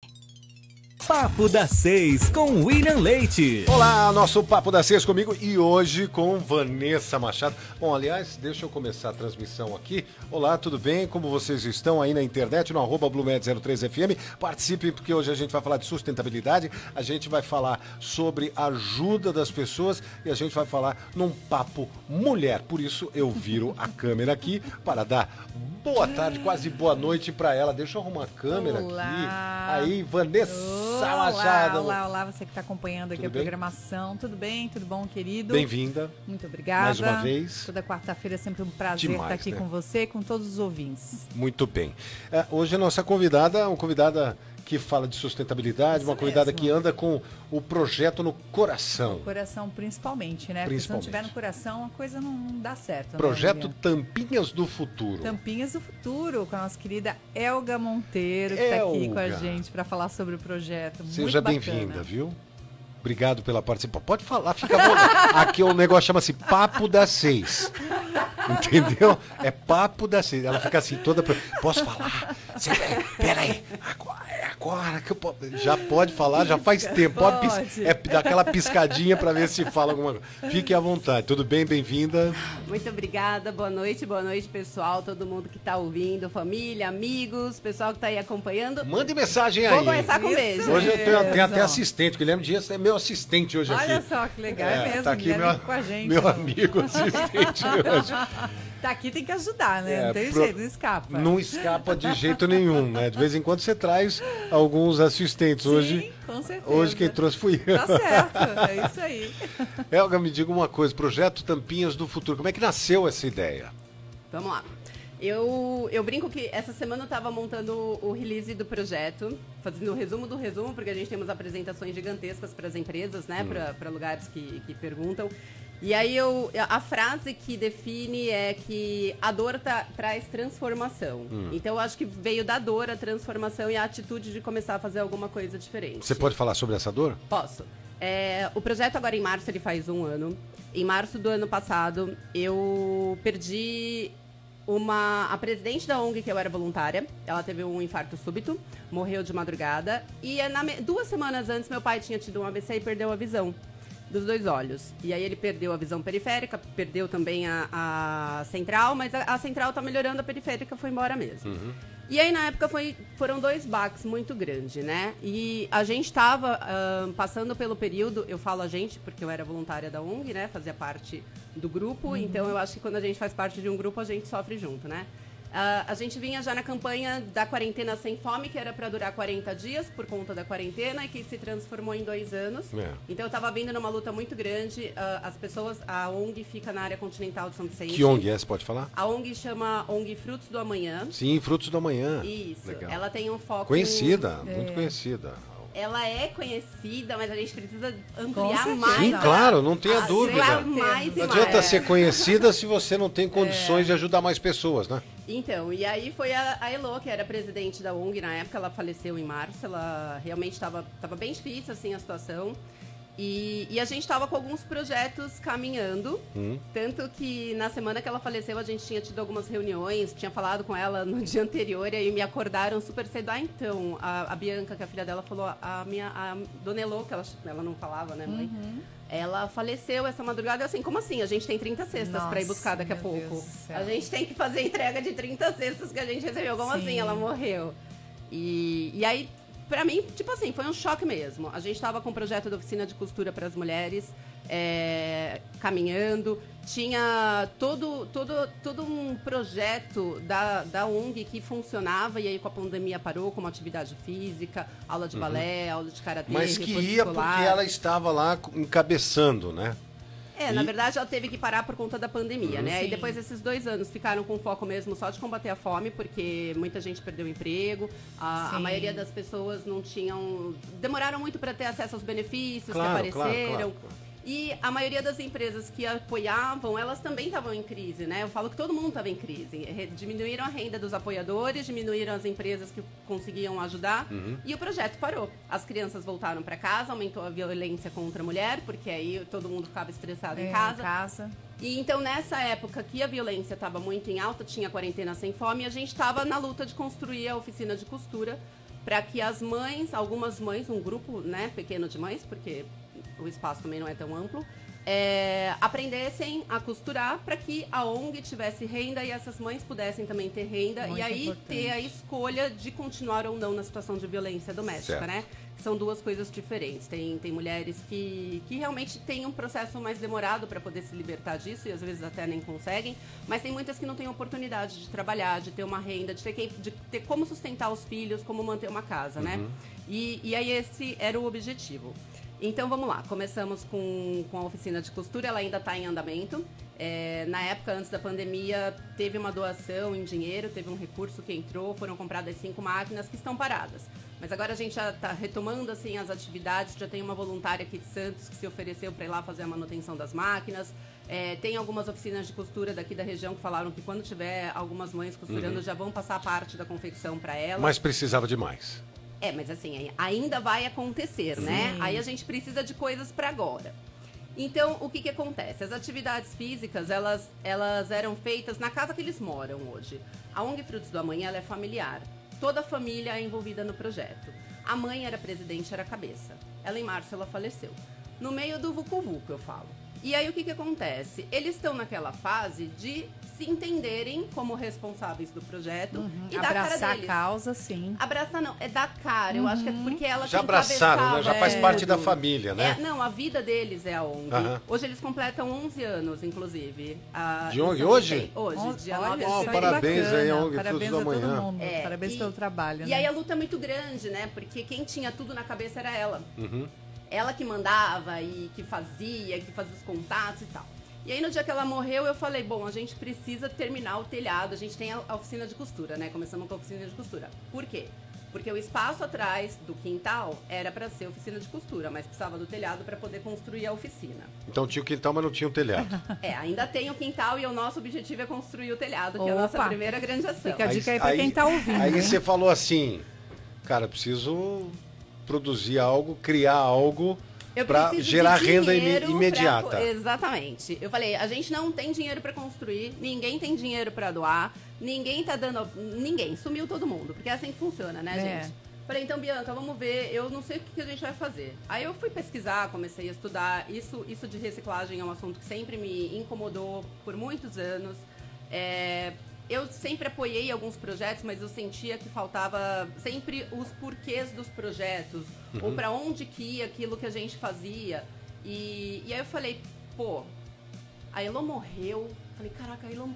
Papo das 6 com William Leite. Olá, nosso Papo da Seis comigo e hoje com Vanessa Machado. Bom, aliás, deixa eu começar a transmissão aqui. Olá, tudo bem? Como vocês estão aí na internet, no arroba BlueMed03FM? Participe, porque hoje a gente vai falar de sustentabilidade, a gente vai falar sobre ajuda das pessoas e a gente vai falar num papo mulher. Por isso eu viro a câmera aqui para dar boa tarde, quase boa noite para ela. Deixa eu arrumar a câmera Olá. aqui. Aí, Vanessa Olá, Machado. olá, olá, você que está acompanhando aqui Tudo a bem? programação. Tudo bem? Tudo bom, querido? Bem-vinda. Muito obrigada. Mais uma vez. Toda quarta-feira é sempre um prazer Demais, estar aqui né? com você e com todos os ouvintes. Muito bem. É, hoje a nossa convidada, uma convidada que fala de sustentabilidade, Isso uma convidada mesmo. que anda com o projeto no coração. Coração principalmente, né? Porque se não Principalmente. tiver no coração, a coisa não dá certo. né, Projeto William? Tampinhas do Futuro. Tampinhas do Futuro, com a nossa querida Elga Monteiro, que está aqui com a gente para falar sobre o projeto. Seja bem-vinda, viu? Obrigado pela participação. Pode falar, fica bom. Aqui o negócio chama-se Papo das Seis. Entendeu? É Papo das Seis. Ela fica assim, toda. Posso falar? Peraí, agora, agora que eu posso. Já pode falar, já faz tempo. Pode, pis- é, dar aquela piscadinha para ver se fala alguma coisa. Fique à vontade. Tudo bem? Bem-vinda. Muito obrigada, boa noite, boa noite, pessoal, todo mundo que está ouvindo, família, amigos, pessoal que está aí acompanhando. Mande mensagem aí. Vou começar com Isso beijo. Hoje eu tenho, tenho até assistente. Guilherme Dias é meu assistente hoje Olha aqui. só que legal, é, mesmo. tá aqui Guilherme meu, com a gente. meu ó. amigo assistente (laughs) hoje. Tá aqui, tem que ajudar, né? É, não tem pro- jeito, não escapa. Não escapa de jeito nenhum, né? De vez em quando você traz alguns assistentes. Hoje, Sim, com certeza. hoje quem trouxe fui eu. Tá certo, é isso aí. (laughs) Elga, me diga uma coisa, projeto Tampinhas do Futuro, como é que nasceu essa ideia? Vamos lá. Eu, eu brinco que essa semana eu estava montando o release do projeto, fazendo o resumo do resumo, porque a gente tem umas apresentações gigantescas para as empresas, né? Para lugares que, que perguntam. E aí eu, a frase que define é que a dor tá- traz transformação. Então eu acho que veio da dor a transformação e a atitude de começar a fazer alguma coisa diferente. Você pode falar sobre essa dor? Posso. É, o projeto agora em março ele faz um ano. Em março do ano passado eu perdi uma a presidente da ONG que eu era voluntária. Ela teve um infarto súbito, morreu de madrugada e é na duas semanas antes meu pai tinha tido um AVC e perdeu a visão dos dois olhos. E aí ele perdeu a visão periférica, perdeu também a, a central, mas a, a central tá melhorando, a periférica foi embora mesmo. E aí, na época, foi, foram dois baques muito grandes, né? E a gente estava passando pelo período, eu falo a gente, porque eu era voluntária da ONG, né? Fazia parte do grupo, então eu acho que quando a gente faz parte de um grupo, a gente sofre junto, né? Ah, a gente vinha já na campanha da quarentena sem fome, que era para durar 40 dias por conta da quarentena e que se transformou em dois anos. É. Então eu estava vindo numa luta muito grande. ah, as pessoas, a ONG fica na área continental de São Vicente. Que ONG é, você pode falar? A ONG chama ONG Frutos do Amanhã. Sim, Frutos do Amanhã. Isso. Legal. Ela tem um foco. Conhecida, muito conhecida. Ela é conhecida, mas a gente precisa ampliar mais. Sim, claro, não tenha a- dúvida. ampliar mais e Não mais. adianta ser conhecida se você não tem condições de ajudar mais pessoas, né? Então, e aí foi a, a Elo, que era presidente da ONG na época, ela faleceu em março, ela realmente estava tava bem difícil assim a situação. E, e a gente estava com alguns projetos caminhando, tanto que na semana que ela faleceu a gente tinha tido algumas reuniões, tinha falado com ela no (laughs) dia anterior e aí me acordaram super cedo. Ah, então, a, a Bianca, que é a filha dela, falou, a minha, a Dona Elo, que ela, ela não falava, né, mãe? Ela faleceu essa madrugada. Eu assim, como assim? A gente tem 30 cestas para ir buscar daqui a pouco. A gente tem que fazer entrega de 30 cestas que a gente recebeu. Como Sim. assim? Ela morreu. E, e aí, pra mim, tipo assim, foi um choque mesmo. A gente tava com o projeto da oficina de costura para as mulheres, é, caminhando. Tinha todo, todo, todo um projeto da, da ONG que funcionava e aí com a pandemia parou, como atividade física, aula de balé, aula de karatê, Uhum. Mas que ia escolar. porque ela estava lá encabeçando, né? É, na verdade ela teve que parar por conta da pandemia, Uhum. né? E Sim. depois desses dois anos ficaram com foco mesmo só de combater a fome, porque muita gente perdeu o emprego, a, a maioria das pessoas não tinham. demoraram muito para ter acesso aos benefícios Claro, que claro, apareceram. claro, claro. E a maioria das empresas que apoiavam, elas também estavam em crise, né? Eu falo que todo mundo estava em crise. Diminuíram a renda dos apoiadores, diminuíram as empresas que conseguiam ajudar Uhum. e o projeto parou. As crianças voltaram para casa, aumentou a violência contra a mulher, porque aí todo mundo ficava estressado É, em casa. casa. E então, nessa época que a violência estava muito em alta, tinha quarentena sem fome, a gente estava na luta de construir a oficina de costura para que as mães, algumas mães, um grupo né, pequeno de mães, porque o espaço também não é tão amplo, é, aprendessem a costurar para que a ONG tivesse renda e essas mães pudessem também ter renda Muito e aí importante. ter a escolha de continuar ou não na situação de violência doméstica, Certo. né? São duas coisas diferentes. Tem, tem mulheres que, que realmente têm um processo mais demorado para poder se libertar disso e às vezes até nem conseguem, mas tem muitas que não têm oportunidade de trabalhar, de ter uma renda, de ter, quem, de ter como sustentar os filhos, como manter uma casa, né? E, e aí esse era o objetivo. Então vamos lá, começamos com, com a oficina de costura, ela ainda está em andamento. É, na época, antes da pandemia, teve uma doação em dinheiro, teve um recurso que entrou, foram compradas cinco máquinas que estão paradas. Mas agora a gente já está retomando assim as atividades, já tem uma voluntária aqui de Santos que se ofereceu para ir lá fazer a manutenção das máquinas. É, tem algumas oficinas de costura daqui da região que falaram que quando tiver algumas mães costurando já vão passar parte da confecção para elas. Mas precisava de mais. É, mas assim, ainda vai acontecer, né? Aí a gente precisa de coisas para agora. Então, o que que acontece? As atividades físicas, elas, elas eram feitas na casa que eles moram hoje. A ONG Frutos do Amanhã, ela é familiar. Toda a família é envolvida no projeto. A mãe era presidente, era cabeça. Ela, em março, ela faleceu. No meio do vucu-vucu, eu falo. E aí o que, que acontece? Eles estão naquela fase de se entenderem como responsáveis do projeto e dar cara Abraçar a deles. causa, sim. Abraçar não, é dar cara. Eu acho que é porque ela Já abraçaram, né? Já faz parte da família, né? É, não, a vida deles é a ONG. Aham. Hoje eles completam 11 anos, inclusive. A- De ONG hoje? Hoje, dia Olha, 9 de Oh, parabéns bacana. aí, ONG Parabéns Frutos a todo Amanhã. mundo. É, Parabéns e- pelo trabalho. E né? aí a luta é muito grande, né? Porque quem tinha tudo na cabeça era ela. Uhum. Ela que mandava e que fazia, que fazia os contatos e tal. E aí no dia que ela morreu, eu falei, bom, a gente precisa terminar o telhado. A gente tem a oficina de costura, né? Começamos com a oficina de costura. Por quê? Porque o espaço atrás do quintal era para ser oficina de costura, mas precisava do telhado para poder construir a oficina. Então tinha o quintal, mas não tinha o telhado. (laughs) É, ainda tem o quintal e o nosso objetivo é construir o telhado, que é a nossa Opa. primeira grande ação. Fica a dica aí pra quem tá ouvindo. Aí hein? você falou assim, cara, preciso produzir algo, criar algo para preciso de gerar renda imediata. pra- exatamente. Eu falei, a gente não tem dinheiro para construir, ninguém tem dinheiro para doar, ninguém tá dando. Ninguém, sumiu todo mundo, porque é assim que funciona, né, É. gente? Falei, então, Bianca, vamos ver, eu não sei o que que a gente vai fazer. Aí eu fui pesquisar, comecei a estudar. Isso, isso de reciclagem é um assunto que sempre me incomodou por muitos anos. É, eu sempre apoiei alguns projetos, mas eu sentia que faltava sempre os porquês dos projetos, ou para onde que ia aquilo que a gente fazia. E, e aí eu falei, pô, a Elô morreu. Falei, caraca, a Elô.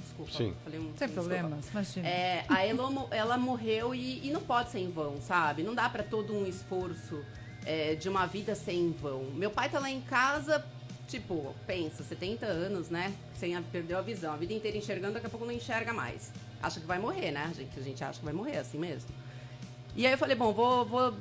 Desculpa, Sim. falei um. Sem desculpa. problemas, imagina. É, a Elo, ela morreu e, e não pode ser em vão, sabe? Não dá pra todo um esforço é, de uma vida ser em vão. Meu pai tá lá em casa, tipo, pensa, 70 anos, né? Sem a, perdeu a visão, a vida inteira enxergando, daqui a pouco não enxerga mais. Acha que vai morrer, né? A gente, a gente acha que vai morrer assim mesmo. E aí eu falei, bom, vou, vou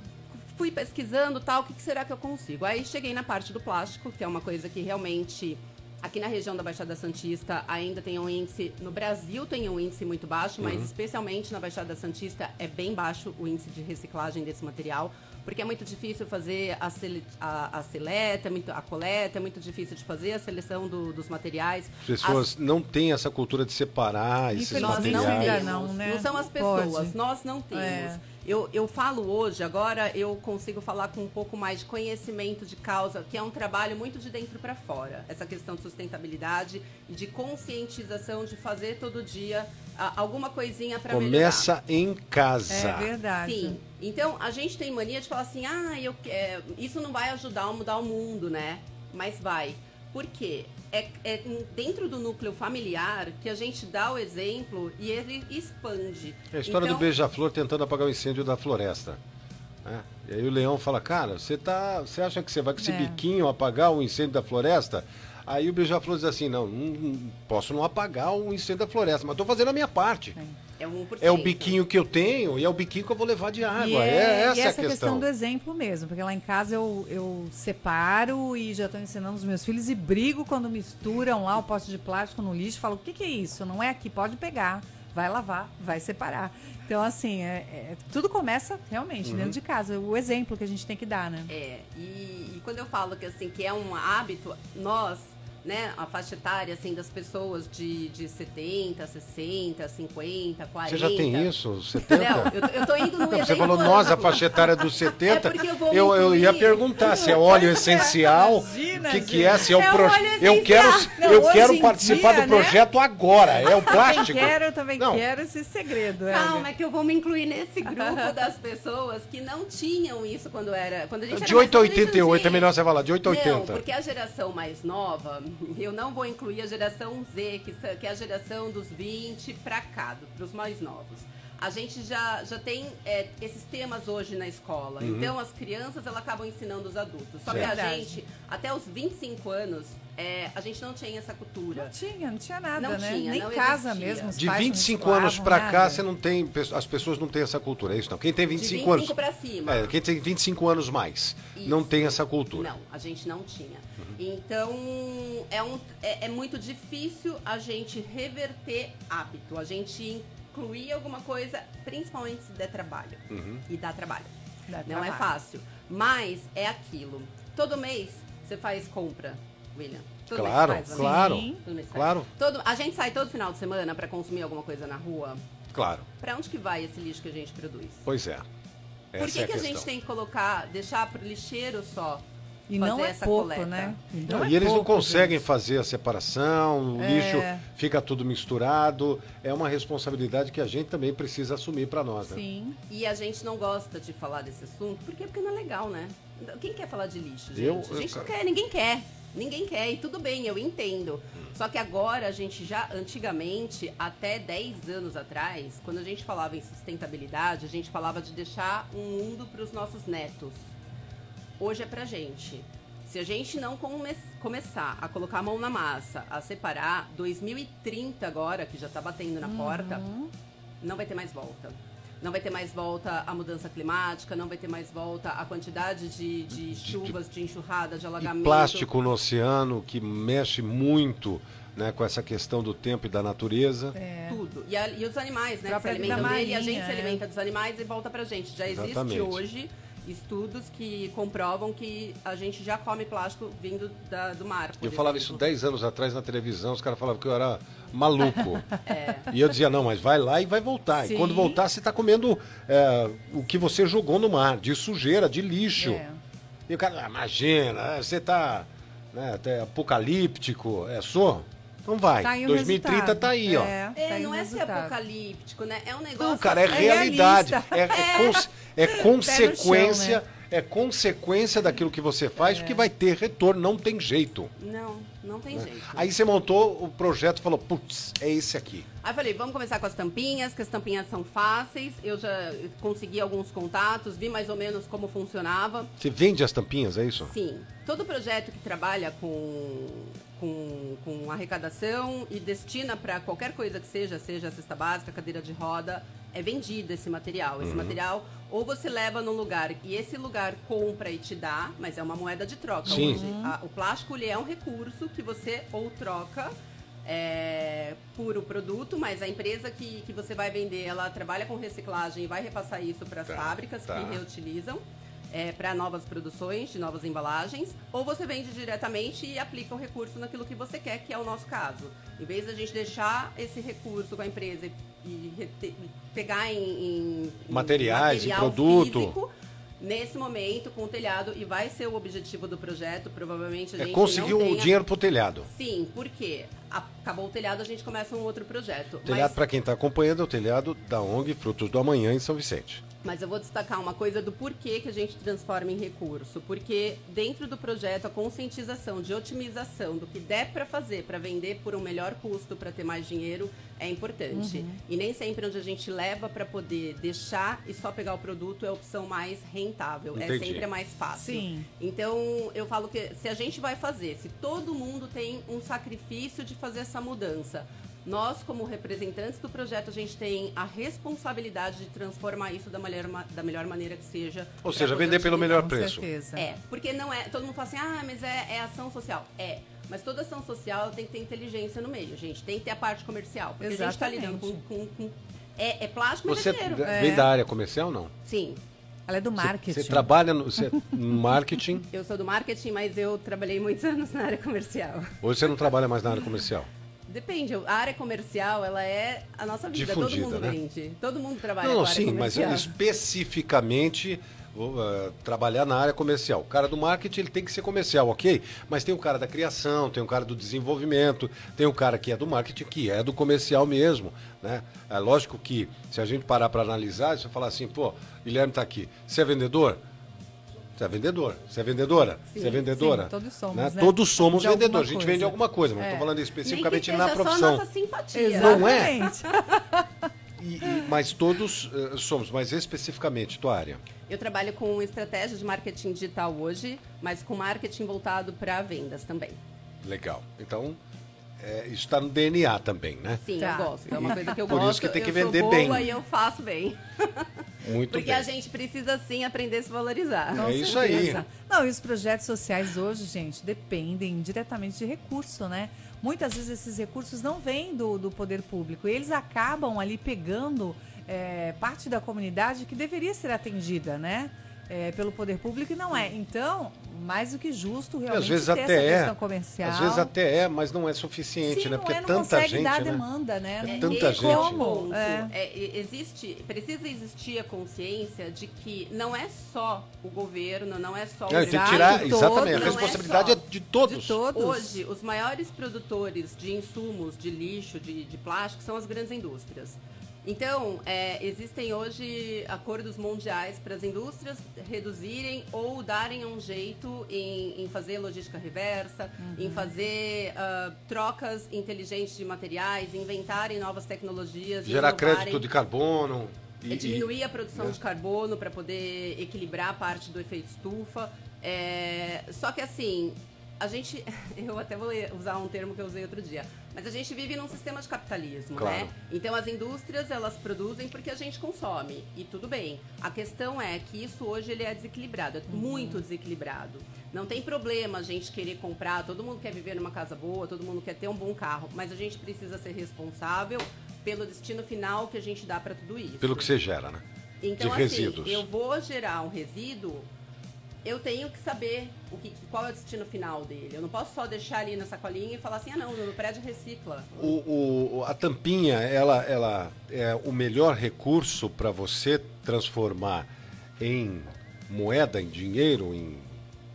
fui pesquisando tal, o que, que será que eu consigo? Aí cheguei na parte do plástico, que é uma coisa que realmente aqui na região da Baixada Santista ainda tem um índice, no Brasil tem um índice muito baixo, mas especialmente na Baixada Santista é bem baixo o índice de reciclagem desse material, porque é muito difícil fazer a, sele, a, a seleta, é muito, a coleta, é muito difícil de fazer a seleção do- dos materiais. As pessoas não têm essa cultura de separar esses Nós não materiais. ainda temos. não, Não, né? são as Não pessoas, pode. nós não temos. É. Eu, eu falo hoje, agora eu consigo falar com um pouco mais de conhecimento de causa, que é um trabalho muito de dentro para fora. Essa questão de sustentabilidade e de conscientização de fazer todo dia ah, alguma coisinha para melhorar. Começa em casa. É verdade. Sim. Então, a gente tem mania de falar assim, ah, eu, que- é, isso não vai ajudar a mudar o mundo, né? Mas vai. Por quê? É, é dentro do núcleo familiar que a gente dá o exemplo e ele expande. É a história Então, do beija-flor tentando apagar o incêndio da floresta. né? E aí o leão fala, cara, você tá. Você acha que você vai com esse É. biquinho apagar o incêndio da floresta? Aí o beija-flor diz assim, não, não, não posso não apagar o incêndio da floresta, mas estou fazendo a minha parte. É, 1%. É o biquinho que eu tenho e é o biquinho que eu vou levar de água. E é, é, essa e é a essa questão. do exemplo mesmo, porque lá em casa eu, eu separo e já estou ensinando os meus filhos e brigo quando misturam lá o pote de plástico no lixo. Falo, o que, que é isso? Não é aqui, pode pegar, vai lavar, vai separar. Então, assim, é- é- tudo começa realmente Uhum. dentro de casa. O exemplo que a gente tem que dar, né? É, e, e quando eu falo que assim, que é um hábito, nós, né, a faixa etária assim, das pessoas de, de 70, 60, 50, 40. Você já tem isso? 70? Não, eu, eu tô indo no Não, você falou nós, a faixa etária dos 70. (laughs) É porque eu vou eu, eu ia perguntar se é óleo essencial, o Imagina, que, que gente. é, se é o É projeto. óleo Eu quero, essencial. Não, eu quero participar dia, do né? projeto agora. É o Eu plástico. também quero, eu também Não. quero esse segredo. é. Calma, é que eu vou me incluir nesse grupo (laughs) das pessoas que não tinham isso quando era. Quando a gente De era mais 8 a novo, a gente não 88 é melhor você falar, de 8 a Não, 80. porque a geração mais nova, (laughs) eu não vou incluir a geração Z, que, é a geração dos 20 pra cá, para os mais novos. A gente já, já tem é, esses temas hoje na escola. Uhum. Então, as crianças elas acabam ensinando os adultos. Só que a Verdade. gente, até os 25 anos, é, a gente não tinha essa cultura. Não tinha, não tinha nada, Não né? tinha, Nem não casa existia. mesmo. os De pais não 25 anos pra cá, você não tem, as pessoas não têm essa cultura, é isso não. Quem tem 25, de 25 anos. pra cima. É, quem tem 25 anos mais, não Isso. tem essa cultura. Não, a gente não tinha. Então, é, um, é, é muito difícil a gente reverter hábito, a gente incluir alguma coisa, principalmente se der trabalho. E dá trabalho. Dá não é trabalho. fácil. Mas é aquilo. Todo mês você faz compra, William. Todo mês Claro, faz, claro. Todo mês faz. claro, Todo, a gente sai todo final de semana para consumir alguma coisa na rua. claro. Para onde que vai esse lixo que a gente produz? Pois é. Essa Por que, é a que a gente tem que colocar, deixar pro lixeiro só E fazer não é essa pouco, coleta. né? Não, é e eles não pouco, conseguem gente. fazer a separação, o É. lixo fica tudo misturado. É uma responsabilidade que a gente também precisa assumir para nós, né? Sim. E a gente não gosta de falar desse assunto, porque porque não é legal, né? Quem quer falar de lixo, gente? Eu- a gente eu- não quer, ninguém quer. Ninguém quer, e tudo bem, eu entendo. Só que agora a gente já, antigamente, até 10 anos atrás, quando a gente falava em sustentabilidade, a gente falava de deixar um mundo para os nossos netos. Hoje é pra gente. Se a gente não come- começar a colocar a mão na massa, a separar, 2030 agora, que já tá batendo na porta, não vai ter mais volta. Não vai ter mais volta a mudança climática, não vai ter mais volta a quantidade de, de chuvas, de enxurrada, de E alagamento. plástico no oceano, que mexe muito né, com essa questão do tempo e da natureza. É. Tudo. E, a- e os animais, né? Que se alimentam dele, e a gente se é. alimenta dos animais e volta pra gente. Já existe Exatamente. hoje estudos que comprovam que a gente já come plástico vindo da- do mar. Eu falava isso exemplo. 10 anos atrás na televisão, os caras falavam que eu era maluco. (laughs) É. E eu dizia, não, mas vai lá e vai voltar. Sim. E quando voltar, você está comendo é, o que você jogou no mar, de sujeira, de lixo. É. E o cara, ah, imagina, você está né, até apocalíptico. É, sou? Então vai. Tá aí o 2030 resultado. tá aí, ó. É, É, tá aí não o é ser apocalíptico, né? É um negócio. Não, cara, é, é realidade. É, é cons- é consequência. Chão, É consequência daquilo que você faz, É. que vai ter retorno, não tem jeito. Não, não tem jeito. Né? Aí você montou o projeto e falou, putz, é esse aqui. Aí eu falei, vamos começar com as tampinhas, que as tampinhas são fáceis. Eu já consegui alguns contatos, vi mais ou menos como funcionava. Você vende as tampinhas, é isso? Sim, todo projeto que trabalha com, com, com arrecadação e destina para qualquer coisa que seja, seja cesta básica, cadeira de roda, é vendido esse material. Esse material ou você leva num lugar e esse lugar compra e te dá, mas é uma moeda de troca. Sim. Hoje, a- o plástico ele é um recurso que você ou troca é, por o produto, mas a empresa que, que você vai vender, ela trabalha com reciclagem e vai repassar isso para as Tá, fábricas tá. que reutilizam para novas produções, de novas embalagens, ou você vende diretamente e aplica o recurso naquilo que você quer, que é o nosso caso. Em vez da gente deixar esse recurso com a empresa e, rete- pegar em, em- Materiais, em material produto. físico, Nesse momento, com o telhado, e vai ser o objetivo do projeto, provavelmente a É gente conseguir não o tenha... dinheiro pro telhado. Sim, porque acabou o telhado, a gente começa um outro projeto. O telhado, Mas- para quem está acompanhando, é o telhado da ONG Frutos do Amanhã em São Vicente. Mas eu vou destacar uma coisa do porquê que a gente transforma em recurso. Porque dentro do projeto, a conscientização de otimização do que der para fazer para vender por um melhor custo, para ter mais dinheiro, é importante. E nem sempre onde a gente leva para poder deixar e só pegar o produto é a opção mais rentável. É Entendi. sempre a mais fácil. Sim. Então, eu falo que se a gente vai fazer, se todo mundo tem um sacrifício de fazer essa mudança, nós, como representantes do projeto, a gente tem a responsabilidade de transformar isso da melhor, ma- da melhor maneira que seja. Ou seja, vender pelo melhor Com preço. certeza. É, porque não é. Todo mundo fala assim, ah, mas é, é ação social. É. Mas toda ação social tem que ter inteligência no meio, gente. Tem que ter a parte comercial. Porque a gente está lidando com. com- com- é, é plástico, mas Você é dinheiro. vem da área comercial ou não? Sim. Ela é do marketing. Você trabalha no você, no marketing, (laughs) Eu sou do marketing, mas eu trabalhei muitos anos na área comercial. hoje você não trabalha mais na área comercial. Depende, a área comercial, ela é a nossa vida. Difundida, Todo mundo né? vende. Todo mundo trabalha Não, com não, a área sim, mas comercial. especificamente vou, eh, trabalhar na área comercial. O cara do marketing ele tem que ser comercial, ok? Mas tem o cara da criação, tem o cara do desenvolvimento, tem o cara que é do marketing, que é do comercial mesmo, né? É lógico que se a gente parar para analisar, você falar assim, pô, Guilherme tá aqui, você é vendedor? Você é vendedor. Você é vendedora? Sim, você é vendedora? sim, todos somos, né? né? Todos somos De vendedores. A gente coisa. vende alguma coisa, mas É. estou falando Nem especificamente que na seja só a profissão. nossa simpatia. Não é? Exatamente. (laughs) E- e- mas todos eh, somos, mas especificamente tua área. Eu trabalho com estratégia de marketing digital hoje, mas com marketing voltado para vendas também. Legal. Então, é, isso está no DNA também, né? Sim, Tá. eu gosto. É uma coisa que eu Por gosto. isso que tem que eu sou vender boa bem. E eu faço bem. (laughs) Muito Porque bem. a gente precisa sim aprender a se valorizar. É isso aí. certeza. Não, e os projetos sociais hoje, gente, dependem diretamente de recurso, né? Muitas vezes esses recursos não vêm do, do poder público e eles acabam ali pegando é, parte da comunidade que deveria ser atendida, né? É, pelo poder público e não é. Então, mais do que justo E realmente às vezes ter até essa é. questão comercial. Às vezes até é, mas não é suficiente, Sim, né? não Porque é, é não tanta consegue gente, dar a né? demanda, né? É Não tanta tem gente. Como? É. É, e- existe, precisa existir a consciência de que não é só o governo, não é só o Não, tem que Exato, tirar, exatamente, a não é responsabilidade é, de todos. De todos. Hoje, os maiores produtores de insumos, de lixo, de, de plástico, são as grandes indústrias. Então, é, existem hoje acordos mundiais para as indústrias reduzirem ou darem um jeito em, em fazer logística reversa, Uhum. em fazer ah, trocas inteligentes de materiais, inventarem novas tecnologias. Gerar inovarem. crédito de carbono. É E, diminuir a produção né? de carbono para poder equilibrar a parte do efeito estufa. É, só que assim, a gente. (laughs) Eu até vou usar um termo que eu usei outro dia. Mas a gente vive num sistema de capitalismo, Claro. né? Então as indústrias elas produzem porque a gente consome. E tudo bem. A questão é que isso hoje ele é desequilibrado, é muito desequilibrado. Não tem problema a gente querer comprar, todo mundo quer viver numa casa boa, todo mundo quer ter um bom carro, mas a gente precisa ser responsável pelo destino final que a gente dá para tudo isso. pelo que você gera, né? Então, de assim, resíduos. eu vou gerar um resíduo, eu tenho que saber o que, qual é o destino final dele. Eu não posso só deixar ali na sacolinha e falar assim, ah não, no prédio recicla. O, o- a tampinha, ela, ela é o melhor recurso para você transformar em moeda, em dinheiro, em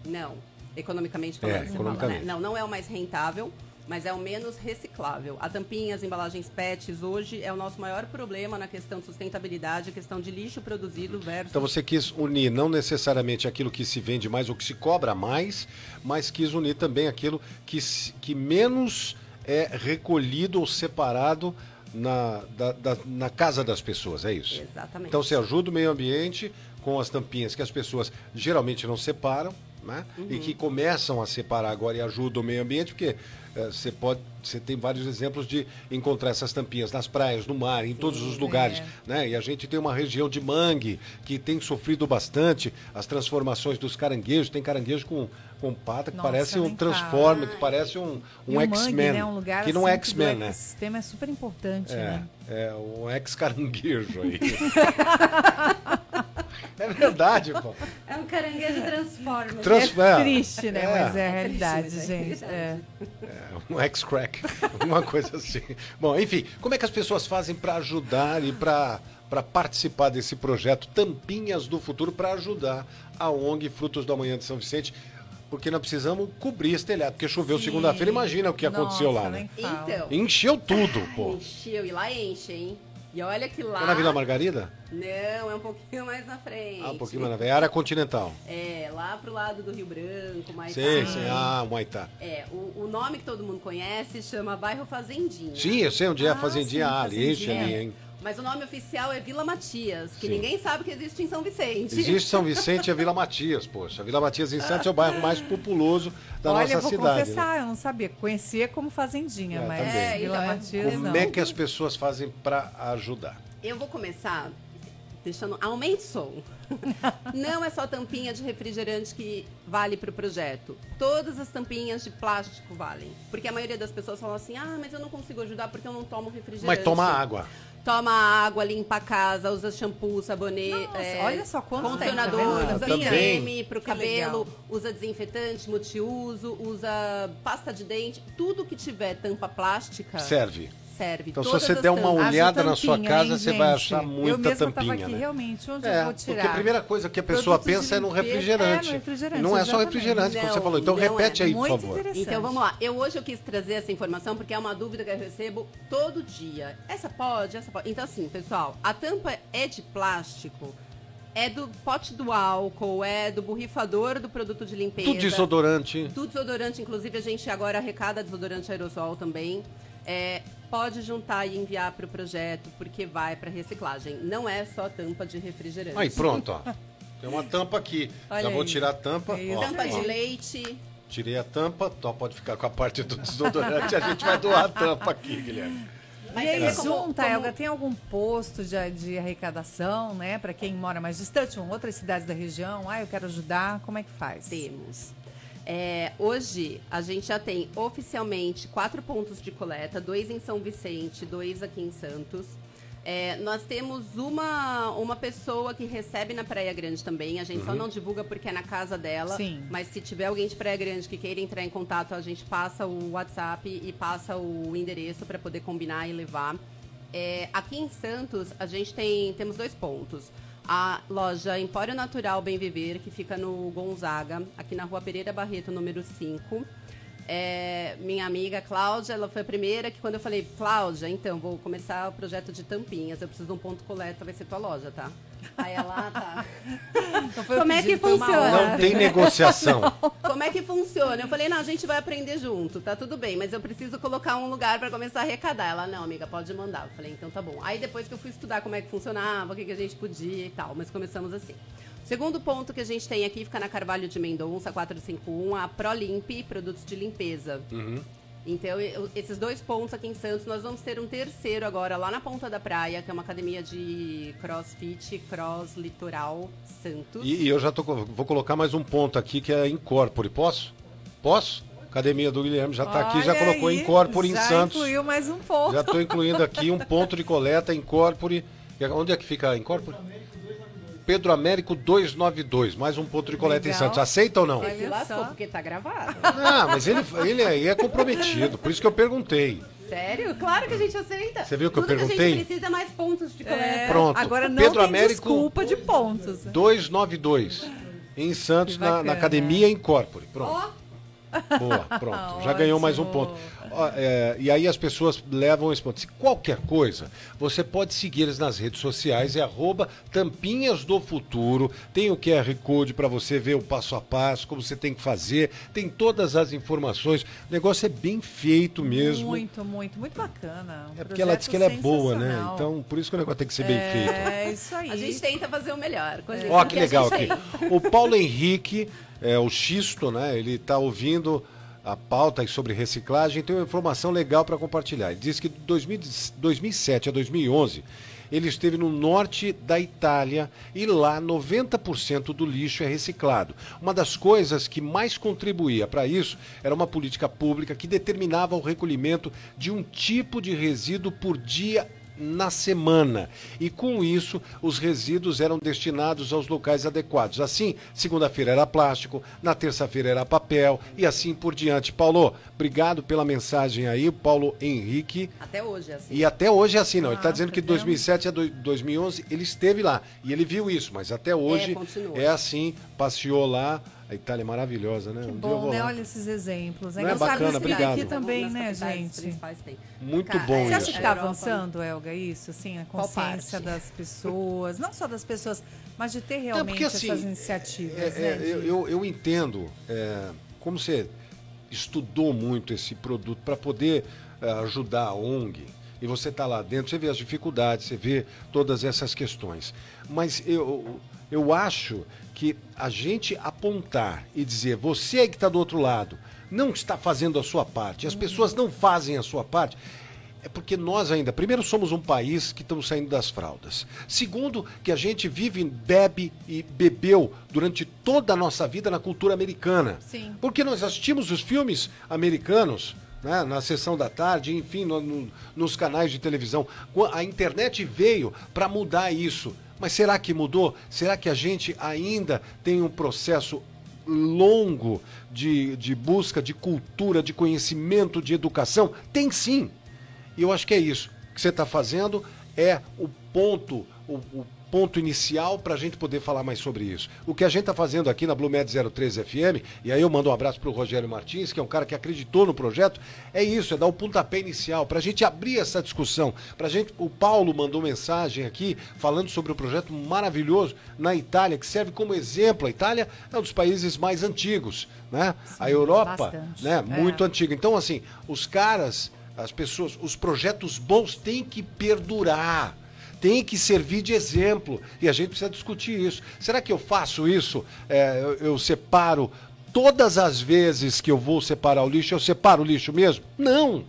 Não, economicamente É, falando, você fala, economicamente. né? Não, não é o mais rentável, mas é o menos reciclável. A tampinha, as embalagens PETs, hoje é o nosso maior problema na questão de sustentabilidade, a questão de lixo produzido versus... Então você quis unir não necessariamente aquilo que se vende mais ou que se cobra mais, mas quis unir também aquilo que, que menos é recolhido ou separado na, da- da- na casa das pessoas, é isso? Exatamente. Então você ajuda o meio ambiente com as tampinhas que as pessoas geralmente não separam, né? E que começam a separar agora e ajudam o meio ambiente, porque você pode, você tem vários exemplos de encontrar essas tampinhas nas praias, no mar, em todos os lugares, né? E a gente tem uma região de mangue que tem sofrido bastante as transformações dos caranguejos. Tem caranguejo com, com pata que Nossa, parece um fala. que parece um, um o X-Men, né, um lugar que não é assim, do X-Men, né? ecossistema é super importante, É, né? é um ex-caranguejo aí. (laughs) (laughs) é verdade, pô. É um caranguejo transforma. Trans- É é, triste, né? é. Mas é a É triste, realidade, é gente. É. Um ex-crack, alguma (laughs) coisa assim. Bom, enfim, como é que as pessoas fazem para ajudar e para para participar desse projeto Tampinhas do Futuro para ajudar a ONG Frutos do Amanhã de São Vicente? Porque nós precisamos cobrir esse telhado, porque choveu segunda-feira, imagina o que aconteceu Nossa, lá, né? Então, Encheu tudo, pô. encheu e lá enche, hein? E olha que lá... É na Vila Margarida? Não, é um pouquinho mais na frente. Ah, um pouquinho mais na frente. É área continental. É, lá pro lado do Rio Branco, mais Sim, sim. Ah, Humaitá. É, o, o nome que todo mundo conhece chama Bairro Fazendinha. Sim, eu sei onde é a Ah, fazendinha. sim, Ah, ali, enche fazendinha. ali, hein? Mas o nome oficial é Vila Matias, que Sim. ninguém sabe que existe em São Vicente. Existe São (laughs) Vicente e a Vila Matias, poxa. A Vila Matias em Santos é o bairro mais populoso da Olha, nossa eu vou cidade. né? confessar, eu não sabia. Conhecia como Fazendinha, É, mas. É, Vila então, é- Matias Como não. é que as pessoas fazem para ajudar? Eu vou começar deixando. Aumente o som. (laughs) Não é só tampinha de refrigerante que vale para o projeto. Todas as tampinhas de plástico valem. Porque a maioria das pessoas falam assim: ah, mas eu não consigo ajudar porque eu não tomo refrigerante. Mas toma água. Toma água, limpa a casa, usa shampoo, sabonete. Nossa, é, olha só quanto Condicionador, tem, tá usa Também. creme pro Que cabelo, legal. usa desinfetante, multiuso, usa pasta de dente. Tudo que tiver tampa plástica Serve. Serve. Então, se você as der uma olhada na sua casa, hein, você vai gente? achar Eu muita mesma tava tampinha, aqui, né? realmente, onde eu É, vou tirar? porque a primeira coisa que a pessoa Produtos pensa é no refrigerante. É, no refrigerante, não é só refrigerante, como você falou. Então não repete é. aí, por Muito favor. interessante. Então vamos lá. Eu hoje eu quis trazer essa informação porque é uma dúvida que eu recebo todo dia. Essa pode, essa pode. Então assim, pessoal, a tampa é de plástico, é do pote do álcool, é do borrifador do produto de limpeza. Tudo desodorante. Do desodorante, inclusive a gente agora arrecada desodorante aerosol também. É, pode juntar e enviar para o projeto porque vai para reciclagem. Não é só tampa de refrigerante. Aí, pronto, ó. Tem uma tampa aqui. Olha Já vou aí. tirar a tampa. É ó, Tampa ó. de leite. Tirei a tampa, então pode ficar com a parte do desodorante. A gente vai doar a tampa aqui, Guilherme. Mas e aí, como- junta, como- Elga, tem algum posto de, de arrecadação, né? Para quem mora mais distante, ou outras cidades da região? Ah, eu quero ajudar. Como é que faz? Temos. É, hoje a gente já tem oficialmente quatro pontos de coleta, dois em São Vicente, dois aqui em Santos. É, nós temos uma, uma pessoa que recebe na Praia Grande também. A gente só não divulga porque é na casa dela. Sim. Mas se tiver alguém de Praia Grande que queira entrar em contato, a gente passa o WhatsApp e passa o endereço para poder combinar e levar. É, aqui em Santos, a gente tem temos dois pontos. A loja Empório Natural Bem Viver, que fica no Gonzaga, aqui na rua Pereira Barreto, número 5. É, minha amiga Cláudia, ela foi a primeira que quando eu falei, Cláudia, então, vou começar o projeto de tampinhas, eu preciso de um ponto coleta, vai ser tua loja, tá? Aí ela, tá. Então Como é que funciona? Não tem negociação. (laughs) Como é que funciona? Eu falei, não, a gente vai aprender junto, tá tudo bem, mas eu preciso colocar um lugar para começar a arrecadar. Ela, não, amiga, pode mandar. Eu falei, então tá bom. Aí depois que eu fui estudar como é que funcionava, o que, que a gente podia e tal, mas começamos assim. Segundo ponto que a gente tem aqui, fica na Carvalho de Mendonça, 451, a ProLimp, produtos de limpeza. Então, eu- esses dois pontos aqui em Santos, nós vamos ter um terceiro agora lá na Ponta da Praia, que é uma academia de crossfit, cross litoral Santos. E, e eu já tô, vou colocar mais um ponto aqui que é Incorpore. Posso? Posso? Academia do Guilherme já está aqui, já colocou aí, Incorpore em já Santos. incluiu mais um ponto. Já estou incluindo aqui um ponto de coleta Incorpore. Onde é que fica a Incorpore? Pedro Américo 292, mais um ponto de coleta em Legal. Santos. Aceita ou não? Você se lascou, só. porque tá gravado. Ah, mas ele, ele aí é comprometido, por isso que eu perguntei. Sério? Claro que a gente aceita. Você viu que eu Tudo que a perguntei? gente precisa é mais pontos de coleta. É, Pronto. Agora não Pedro tem Américo- desculpa de pontos. 292. Em Santos, na, na. Academia Incorpore. Pronto. Ó, Boa, pronto. Já (laughs) ganhou mais um ponto. É, e aí as pessoas levam esse ponto. Se qualquer coisa, você pode seguir eles nas redes sociais, é arroba Tampinhas do Futuro. Tem o QR Code para você ver o passo a passo, como você tem que fazer. Tem todas as informações. O negócio é bem feito mesmo. Muito, muito, muito bacana. Um é porque ela diz que ela é boa, né? Então, por isso que o negócio tem que ser bem feito. É isso aí. a gente tenta fazer o melhor. com a gente- Ó, com o que legal aqui. O Paulo Henrique, é, o Xisto, né? Ele está ouvindo a pauta sobre reciclagem, tem uma informação legal para compartilhar. Ele diz que de 2000 2007 a 2011 ele esteve no norte da Itália e lá 90% do lixo é reciclado. Uma das coisas que mais contribuía para isso era uma política pública que determinava o recolhimento de um tipo de resíduo por dia na semana. E com isso, os resíduos eram destinados aos locais adequados. Assim, segunda-feira era plástico, na terça-feira era papel e assim por diante. Paulo, obrigado pela mensagem aí, Paulo Henrique. Até hoje é assim. E até hoje é assim, não. Ele está Ah, dizendo que de tá vendo? 2007 a do- 2011 ele esteve lá e ele viu isso, mas até hoje continua. é assim, passeou lá. A Itália é maravilhosa, né? Que Um bom, né? Olha esses exemplos. É Não é bacana? Obrigado. aqui também, né, gente? Muito Cara, bom Você acha isso. que está avançando, Elga, isso? Assim, a consciência das pessoas, não só das pessoas, mas de ter Não, realmente porque, assim, essas iniciativas, É, é, né? eu, de- eu, eu entendo é, como você estudou muito esse produto para poder é, ajudar a ONG e você está lá dentro, você vê as dificuldades, você vê todas essas questões. Mas eu, eu acho que a gente apontar e dizer, você aí que está do outro lado, não está fazendo a sua parte, as pessoas não fazem a sua parte, é porque nós ainda, primeiro, somos um país que estamos saindo das fraldas. Segundo, que a gente vive, bebe e bebeu durante toda a nossa vida na cultura americana. Sim. Porque nós assistimos os filmes americanos. né, na sessão da tarde, enfim, no- no- nos canais de televisão. A internet veio para mudar isso. Mas será que mudou? Será que a gente ainda tem um processo longo de, de busca de cultura, de conhecimento, de educação? Tem sim. E eu acho que é isso. O que você está fazendo é o ponto, o, o ponto inicial para a gente poder falar mais sobre isso. O que a gente está fazendo aqui na Blumed 03 FM, e aí eu mando um abraço para o Rogério Martins, que é um cara que acreditou no projeto, é isso, é dar o pontapé inicial, para a gente abrir essa discussão. Pra gente, o Paulo mandou mensagem aqui falando sobre o projeto maravilhoso na Itália, que serve como exemplo. A Itália é um dos países mais antigos, né? a Europa, bastante. né? É. Muito antiga. Então, assim, os caras, as pessoas, os projetos bons têm que perdurar. Tem que servir de exemplo. E a gente precisa discutir isso. Será que eu faço isso? É, eu, eu separo todas as vezes que eu vou separar o lixo, eu separo o lixo mesmo? Não.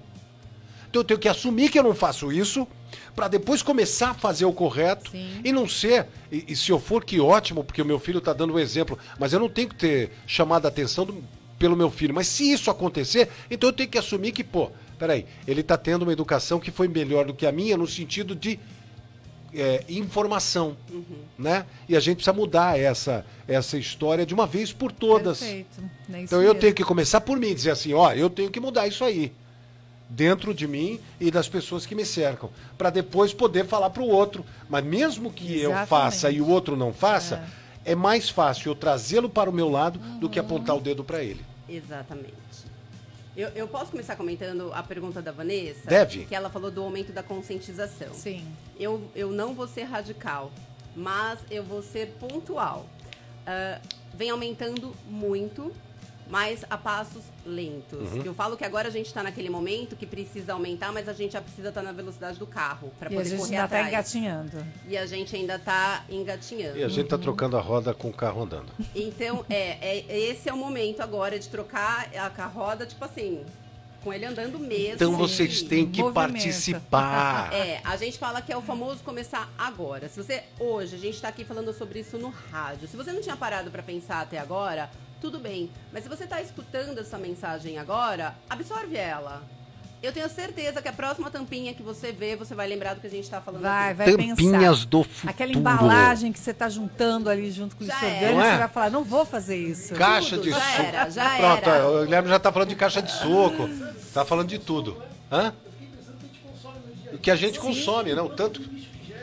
Então eu tenho que assumir que eu não faço isso, para depois começar a fazer o correto Sim. e não ser. E, e se eu for, que ótimo, porque o meu filho está dando um exemplo, mas eu não tenho que ter chamado a atenção do- pelo meu filho. Mas se isso acontecer, então eu tenho que assumir que, pô, peraí, ele está tendo uma educação que foi melhor do que a minha, no sentido de é, informação, né? E a gente precisa mudar essa, essa história de uma vez por todas. Perfeito. É Então eu mesmo. tenho que começar por mim, dizer assim, ó, eu tenho que mudar isso aí. Dentro de mim e das pessoas que me cercam. para depois poder falar para o outro. Mas mesmo que eu Exatamente. faça e o outro não faça, é, mais fácil eu trazê-lo para o meu lado do que apontar o dedo para ele. Exatamente. Eu, eu posso começar comentando a pergunta da Vanessa? Deve. Que ela falou do aumento da conscientização. Sim. Eu, eu não vou ser radical, mas eu vou ser pontual. Ah, vem aumentando muito, mas a passos lentos. Uhum. Eu falo que agora a gente está naquele momento que precisa aumentar, mas a gente já precisa estar na velocidade do carro para E a poder gente correr ainda tá atrás. engatinhando. E a gente ainda está engatinhando. E a gente tá trocando a roda com o carro andando. Então, é, é- esse é o momento agora de trocar a, a roda, tipo assim, com ele andando mesmo. Então vocês têm que Movimento. participar. É, a gente fala que é o famoso começar agora. Se você hoje a gente tá aqui falando sobre isso no rádio. Se você não tinha parado para pensar até agora, tudo bem. Mas se você tá escutando essa mensagem agora, absorve ela. Eu tenho certeza que a próxima tampinha que você vê, você vai lembrar do que a gente tá falando Vai, aqui. vai Tampinhas pensar. do futuro. Aquela embalagem que você tá juntando ali junto com o Já Não é? você vai falar, não vou fazer isso. Caixa Tudo, de já suco. era, já Pronto, era. o Guilherme já tá falando de caixa de suco. Tá falando de tudo. Hã? O que a gente consome, não? Tanto.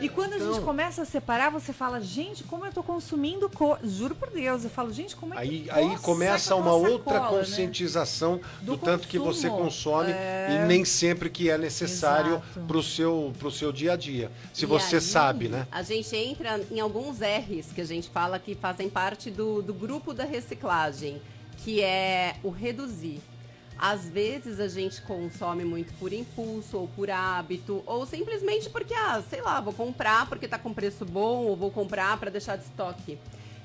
E quando a gente Então. começa a separar, você fala, gente, como eu tô consumindo co... Juro por Deus, eu falo, gente, como é que Aí, posso aí começa uma sacola, outra né? conscientização do, Do tanto que você consome É. e nem sempre que é necessário Exato. pro seu, pro seu dia a dia. Se E você aí, sabe, né? A gente entra em alguns R's que a gente fala que fazem parte do, do grupo da reciclagem, que é o reduzir. Às vezes a gente consome muito por impulso ou por hábito, ou simplesmente porque, ah, sei lá, vou comprar porque tá com preço bom, ou vou comprar para deixar de estoque.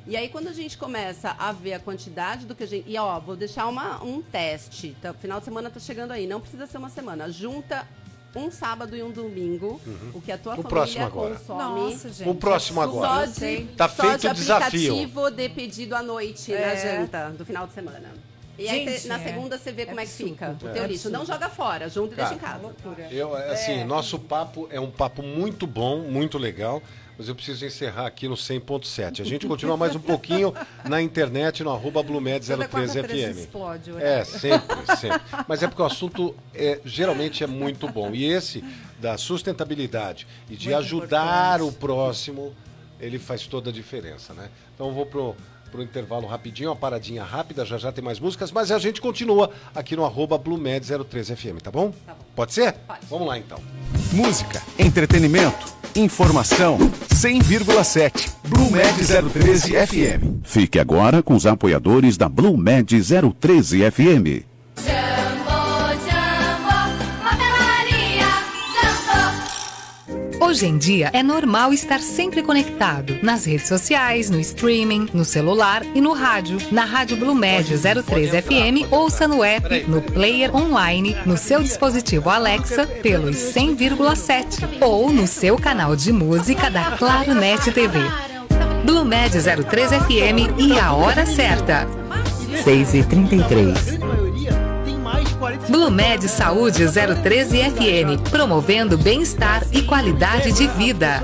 E aí, quando a gente começa a ver a quantidade do que a gente. E ó, vou deixar uma, um teste. Tá, final de semana tá chegando aí, não precisa ser uma semana. Junta um sábado e um domingo, o que a tua O família próximo agora. consome. Nossa, gente. O próximo é agora. Só de, Tá só feito de o desafio. aplicativo de pedido à noite na É. janta do final de semana. E aí cê- na é. segunda você vê É como é que absurdo. fica o É teu lixo. Não joga fora, junta e deixa em Cara, casa. Eu, assim, nosso papo é um papo muito bom, muito legal, mas eu preciso encerrar aqui no 100.7. A gente continua mais um pouquinho na internet, no arroba Toda quarta-feira BlueMed013FM. explode, o É, sempre, sempre. Mas é porque o assunto é, geralmente é muito bom. E esse da sustentabilidade e de Muito ajudar importante. o próximo, ele faz toda a diferença, né? Então eu vou pro, pro intervalo rapidinho, uma paradinha rápida, já já tem mais músicas, mas a gente continua aqui no arroba BlueMed013FM, tá bom? Tá bom. Pode ser? Pode. Vamos lá então. Música, entretenimento, informação. 100,7. Blue Med 013 FM. Fique agora com os apoiadores da Blue Med 013 FM. Hoje em dia é normal estar sempre conectado nas redes sociais, no streaming, no celular e no rádio. Na Rádio Blue Médio 03 FM, ouça no app, no player online, no seu dispositivo Alexa pelos 100,7 ou no seu canal de música da Claro Net TV. Blue Médio 03 FM e a hora certa. 6 e 33 Blue Med Saúde 013 FM, promovendo bem-estar e qualidade de vida.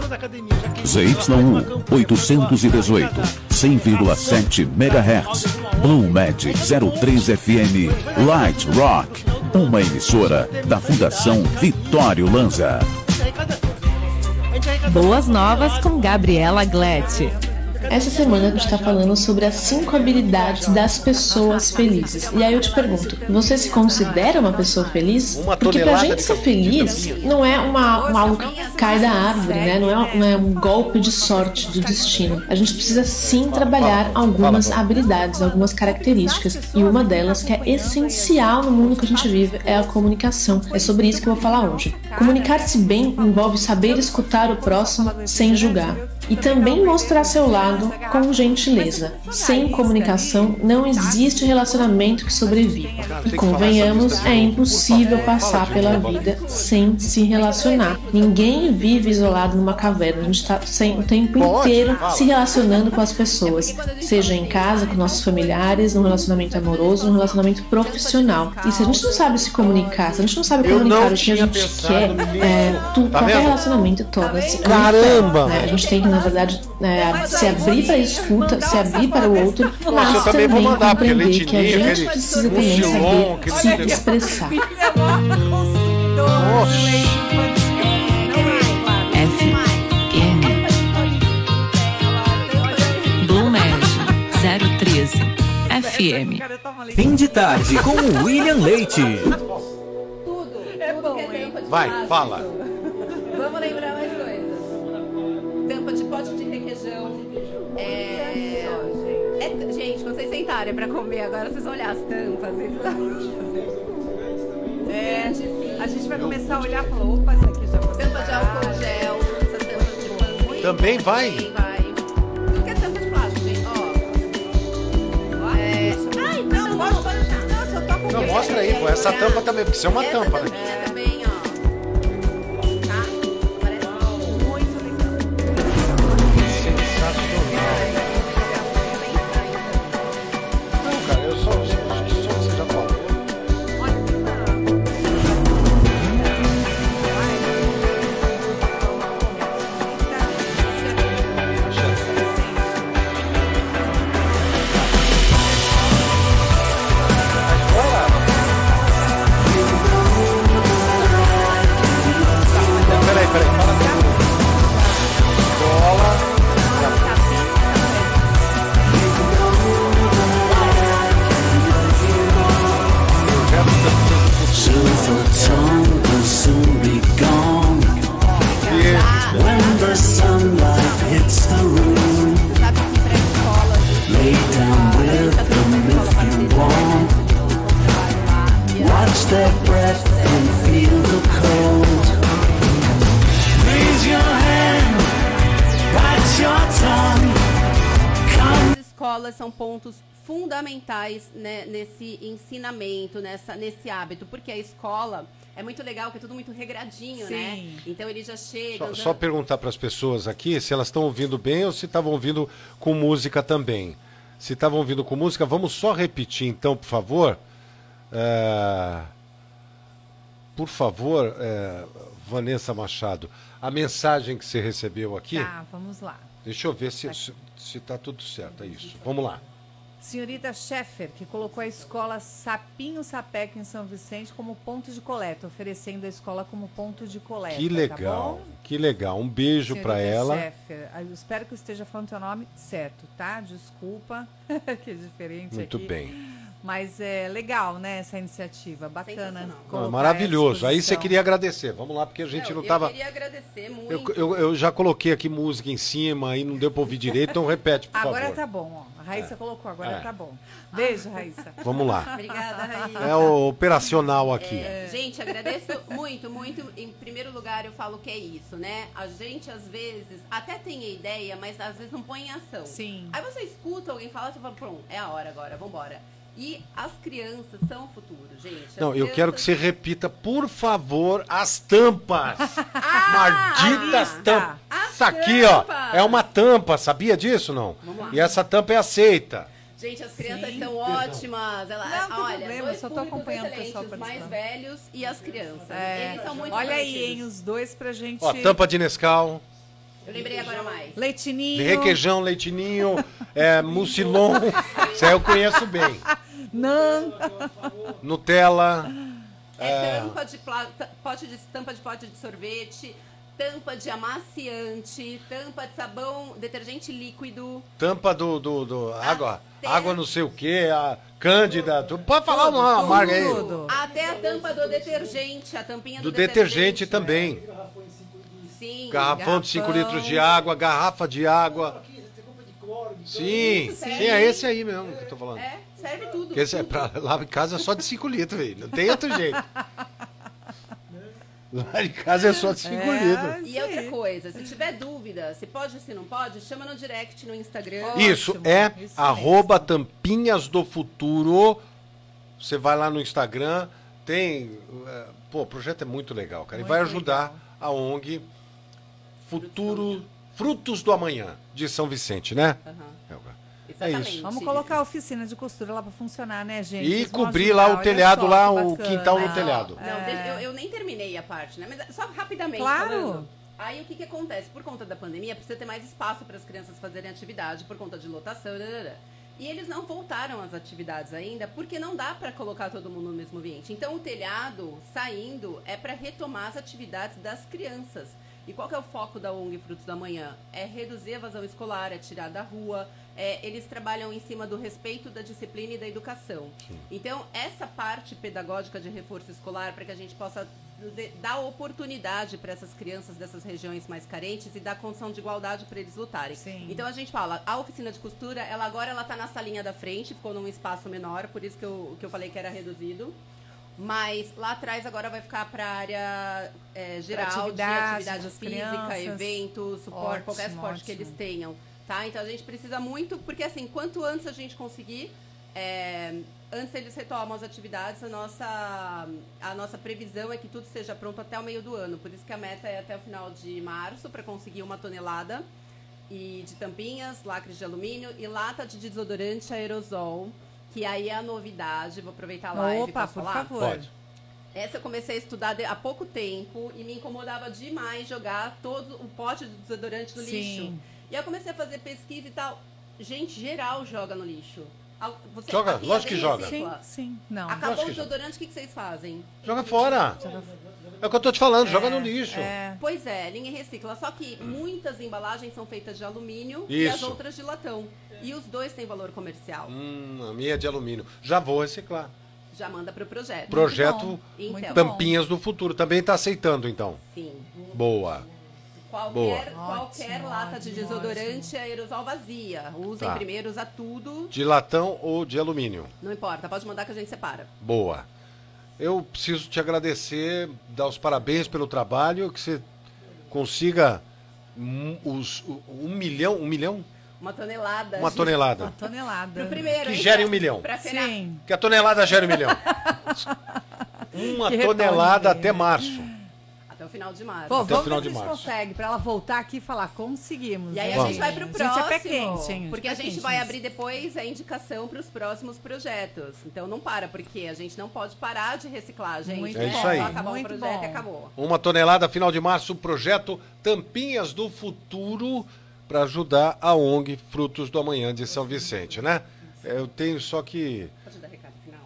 ZY1 818, 100,7 MHz. Blue Med 03 FM, Light Rock. Uma emissora da Fundação Vitório Lanza. Boas novas com Gabriela Glett. Essa semana a gente está falando sobre as cinco habilidades das pessoas felizes. E aí eu te pergunto, você se considera uma pessoa feliz? Uma Porque pra gente de ser feliz de não é uma, um algo que cai da árvore, né? Não é, não é um golpe de sorte do destino. A gente precisa sim trabalhar algumas habilidades, algumas características. E uma delas que é essencial no mundo que a gente vive é a comunicação. É sobre isso que eu vou falar hoje. Comunicar-se bem envolve saber escutar o próximo sem julgar. E também mostrar seu lado com gentileza. Sem comunicação não existe relacionamento que sobreviva. E convenhamos, é impossível passar pela vida sem se relacionar. Ninguém vive isolado numa caverna. A gente está o tempo inteiro se relacionando com as pessoas, seja em casa, com nossos familiares, num relacionamento amoroso, num relacionamento profissional. E se a gente não sabe se comunicar, se a gente não sabe comunicar o que a gente quer, é, Tá qualquer relacionamento torna-se Caramba! né? A gente tem que, na verdade, é, se abrir para a escuta, se abrir para o outro, mas eu também mandar, compreender que a gente precisa também saber se expressar. FM. Blue Med 013 FM. Fim de tarde com o William Leite. É bom, hein? Vai, fala. Vamos lembrar é- Gente, quando vocês sentarem pra comer agora, vocês vão olhar as tampas. Vocês... É, a gente vai começar a olhar e falar, opa, essa aqui já foi. Tampa de álcool gel, essa tampa de pano. Também vai? Também vai. Tudo que é tampa de plástico, gente. Ó. É... Ai, não, mostra aí, pô. Essa tampa também, porque isso é uma Essa tampa, né? Nessa, nesse hábito, porque a escola é muito legal, que é tudo muito regradinho, né? Sim. Então eles já chegam. Só, só perguntar para as pessoas aqui se elas estão ouvindo bem ou se estavam ouvindo com música também. Se estavam ouvindo com música, vamos só repetir então, por favor. É, Por favor, é, Vanessa Machado, a mensagem que você recebeu aqui. Tá, vamos lá. Deixa eu ver se está tudo certo. É isso. Vamos lá. Senhorita Scheffer, que colocou a escola Sapinho Sapec em São Vicente como ponto de coleta, oferecendo a escola como ponto de coleta. Que tá legal, bom? que legal. Um beijo para Senhorita ela. Scheffer, eu espero que eu esteja falando teu nome certo, tá? Desculpa, (laughs) que é diferente Muito aqui. bem. Mas é legal, né, essa iniciativa. Bacana. à Maravilhoso. Aí você queria agradecer. Vamos lá, porque a gente não eu estava. queria agradecer muito. Eu, eu, eu já coloquei aqui música em cima, aí não deu para ouvir direito, então repete, por Agora favor. tá bom, ó. Raíssa É. colocou, agora É. tá bom. Beijo, Raíssa. (laughs) Vamos lá. Obrigada, Raíssa. É o operacional aqui. É, Gente, agradeço muito, muito. Em primeiro lugar, eu falo que é isso, né? A gente, às vezes, até tem a ideia, mas às vezes não põe em ação. Sim. Aí você escuta alguém falar, você fala, pronto, é a hora agora, vambora. E as crianças são o futuro, gente. As Não, eu quero que crianças- você repita, por favor, as tampas. (laughs) Malditas lista. tampas. As Isso aqui, ó, é uma tampa, sabia disso não? Vamos lá. E essa tampa é aceita. Gente, as crianças são ótimas. Ela, Não, olha, problema, dois eu só tô acompanhando o pessoal os mais velhos e as crianças. É. Eles são muito Olha aí, hein, os dois pra gente. Ó, tampa de Nescau, Eu lembrei agora mais. Leitinho. requeijão, leitinho, é, mucilon. Isso aí eu conheço bem. Não. Nutella. É, tampa de pla- pote de tampa de pote de sorvete, tampa de amaciante, tampa de sabão, detergente líquido. Tampa do, do, do água, Até- água não sei o que, a cândida, tu pode falar uma marca aí. Até a tampa do detergente, a tampinha do, Do detergente também. Sim. Garrafão de 5 litros de água, garrafa de água. Sim, Isso, sim, é esse aí mesmo que eu tô falando. É, serve tudo. Porque esse é pra, lá em casa é só de 5 litros, velho. Não tem outro jeito. (laughs) Lá de casa é só de cinco litros. E outra coisa, se tiver dúvida, se pode ou se não pode, chama no direct no Instagram. Isso é arroba tampinhas do futuro. Você vai lá no Instagram, tem. eh, Pô, o projeto é muito legal, cara. e Muito vai ajudar a ONG Futuro Frutos do Amanhã, de São Vicente, né? É isso. Vamos colocar a oficina de costura lá pra funcionar, né, gente? E Vocês cobrir lá o telhado, só lá, o bacana. quintal no ó, telhado. Não, deixa- eu, eu nem terminei a parte, né? Mas só rapidamente Claro. falando. Aí o que, que acontece? Por conta da pandemia, precisa ter mais espaço para as crianças fazerem atividade, por conta de lotação. dadadá. E eles não voltaram às atividades ainda, porque não dá para colocar todo mundo no mesmo ambiente. Então o telhado saindo é para retomar as atividades das crianças. E qual que é o foco da ONG Frutos da Manhã? É reduzir a evasão escolar, é tirar da rua. É, eles trabalham em cima do respeito da disciplina e da educação. Então, essa parte pedagógica de reforço escolar, para que a gente possa dar oportunidade para essas crianças dessas regiões mais carentes e dar condição de igualdade para eles lutarem. Então, a gente fala, a oficina de costura, ela agora ela está na salinha da frente, ficou num espaço menor, por isso que eu, que eu falei que era reduzido. Mas lá atrás agora vai ficar para a área é, geral atividade de atividade física, crianças. evento, suporte, qualquer Ótimo, suporte que ótimo. eles tenham. Tá? Então a gente precisa muito, porque assim, quanto antes a gente conseguir, é, antes eles retomam as atividades, a nossa, a nossa previsão é que tudo seja pronto até o meio do ano. Por isso que a meta é até o final de março para conseguir uma tonelada e de tampinhas, lacres de alumínio e lata de desodorante aerosol, que aí é a novidade. Vou aproveitar a live Opa, por falar? favor. Pode. Essa eu comecei a estudar há pouco tempo e me incomodava demais jogar todo o pote de desodorante no Sim. lixo. E aí eu comecei a fazer pesquisa e tal. Gente, geral joga no lixo. Você, Joga, aqui lógico que joga. Sim, sim. Não. Acabou Lógico o desodorante, o que, que vocês fazem? Joga fora. É o que eu tô te falando, joga no lixo. Pois é, ninguém recicla. Só que muitas embalagens são feitas de alumínio e as Isso. outras de latão. E os dois têm valor comercial. Hum, a minha é de alumínio. Já vou reciclar. Já manda para o projeto. Projeto Então, Tampinhas do Futuro. Também está aceitando, então. Sim. Boa. Qualquer, Boa. qualquer lata de desodorante é aerosol vazia. Usem Tá. primeiro, usa tudo. De latão ou de alumínio? Não importa, pode mandar que a gente separa. Boa. Eu preciso te agradecer, dar os parabéns pelo trabalho, que você consiga um, os, um milhão, um milhão? Uma tonelada. Uma tonelada. Uma tonelada. Pro primeiro, Que gere um milhão. Sim. Que a tonelada gera um milhão. (laughs) Uma Que retorno tonelada bem. até março. Final de março. Pô, Até o vamos final ver se a gente consegue, pra ela voltar aqui e falar, conseguimos. E aí a gente vai pro próximo. Gente, é pé quente, hein? Porque a gente vai abrir depois a indicação para os próximos projetos. Então não para, porque a gente não pode parar de reciclar, gente. Muito É né? isso aí. Só acabar Muito o projeto bom. e acabou. Uma tonelada, final de março, o projeto Tampinhas do Futuro para ajudar a ONG Frutos do Amanhã de São Vicente, né? Eu tenho só que. Pode dar recado final?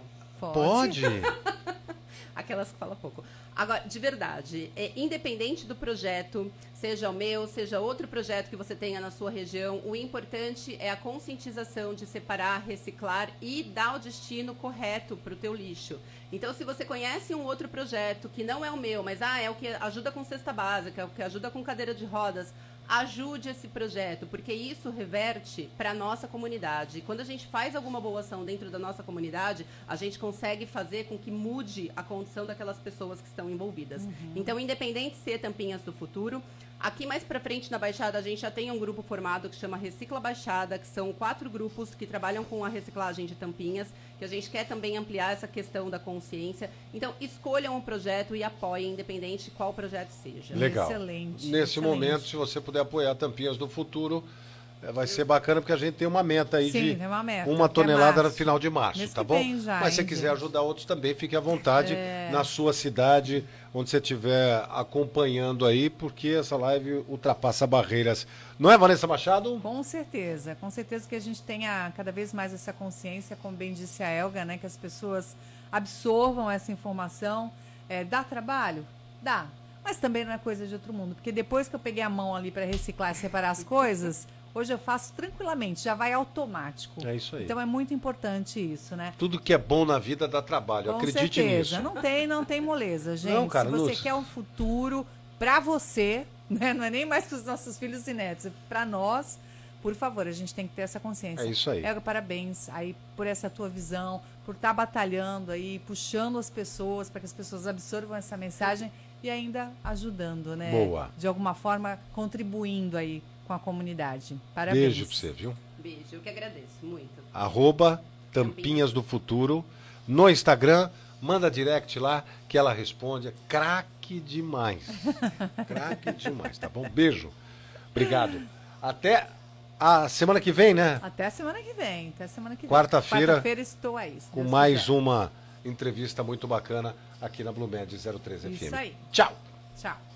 Pode? (laughs) Aquelas que falam pouco. Agora, de verdade, é, independente do projeto, seja o meu, seja outro projeto que você tenha na sua região, o importante é a conscientização de separar, reciclar e dar o destino correto para o teu lixo. Então, se você conhece um outro projeto que não é o meu, mas ah, é o que ajuda com cesta básica, é o que ajuda com cadeira de rodas, ajude esse projeto, porque isso reverte para a nossa comunidade. E Quando a gente faz alguma boa ação dentro da nossa comunidade, a gente consegue fazer com que mude a condição daquelas pessoas que estão envolvidas. Então, independente se é Tampinhas do Futuro, aqui mais para frente na Baixada a gente já tem um grupo formado que chama Recicla Baixada, que são quatro grupos que trabalham com a reciclagem de tampinhas, que a gente quer também ampliar essa questão da consciência. Então, escolham um projeto e apoiem, independente qual projeto seja. Legal. Excelente. Nesse excelente. momento, se você puder apoiar Tampinhas do Futuro, vai ser bacana, porque a gente tem uma meta aí Sim, de uma meta, uma é tonelada no março. final de março, Mês tá bom? já, Mas se quiser gente? ajudar outros também, fique à vontade É. na sua cidade, onde você estiver acompanhando aí, porque essa live ultrapassa barreiras. Não é, Vanessa Machado? Com certeza, com certeza que a gente tenha cada vez mais essa consciência, como bem disse a Elga, né? Que as pessoas absorvam essa informação. É, dá trabalho? Dá. Mas também não é coisa de outro mundo. Porque depois que eu peguei a mão ali para reciclar e separar as coisas, hoje eu faço tranquilamente, já vai automático. É isso aí. Então é muito importante isso, né? Tudo que é bom na vida dá trabalho, Com acredite certeza. nisso. Não tem, não tem moleza, gente. Não, cara, Se você não- quer um futuro para você, (laughs) né? não é nem mais para os nossos filhos e netos, é para nós. Por favor, a gente tem que ter essa consciência. É isso aí. Elga, parabéns aí por essa tua visão, por estar batalhando aí, puxando as pessoas para que as pessoas absorvam essa mensagem e ainda ajudando, né? Boa. De alguma forma contribuindo aí com a comunidade. Parabéns. Beijo pra você, viu? Beijo, eu que agradeço muito. Arroba Tampinhas do Futuro. No Instagram, manda direct lá que ela responde. É craque demais. (laughs) craque demais, tá bom? Beijo. Obrigado. Até a semana que vem, né? Até a semana que vem. Até a semana que vem. Quarta-feira, Quarta-feira estou aí. Com Deus mais quiser. uma entrevista muito bacana aqui na Blue Med 03 FM. Isso aí. Tchau. Tchau.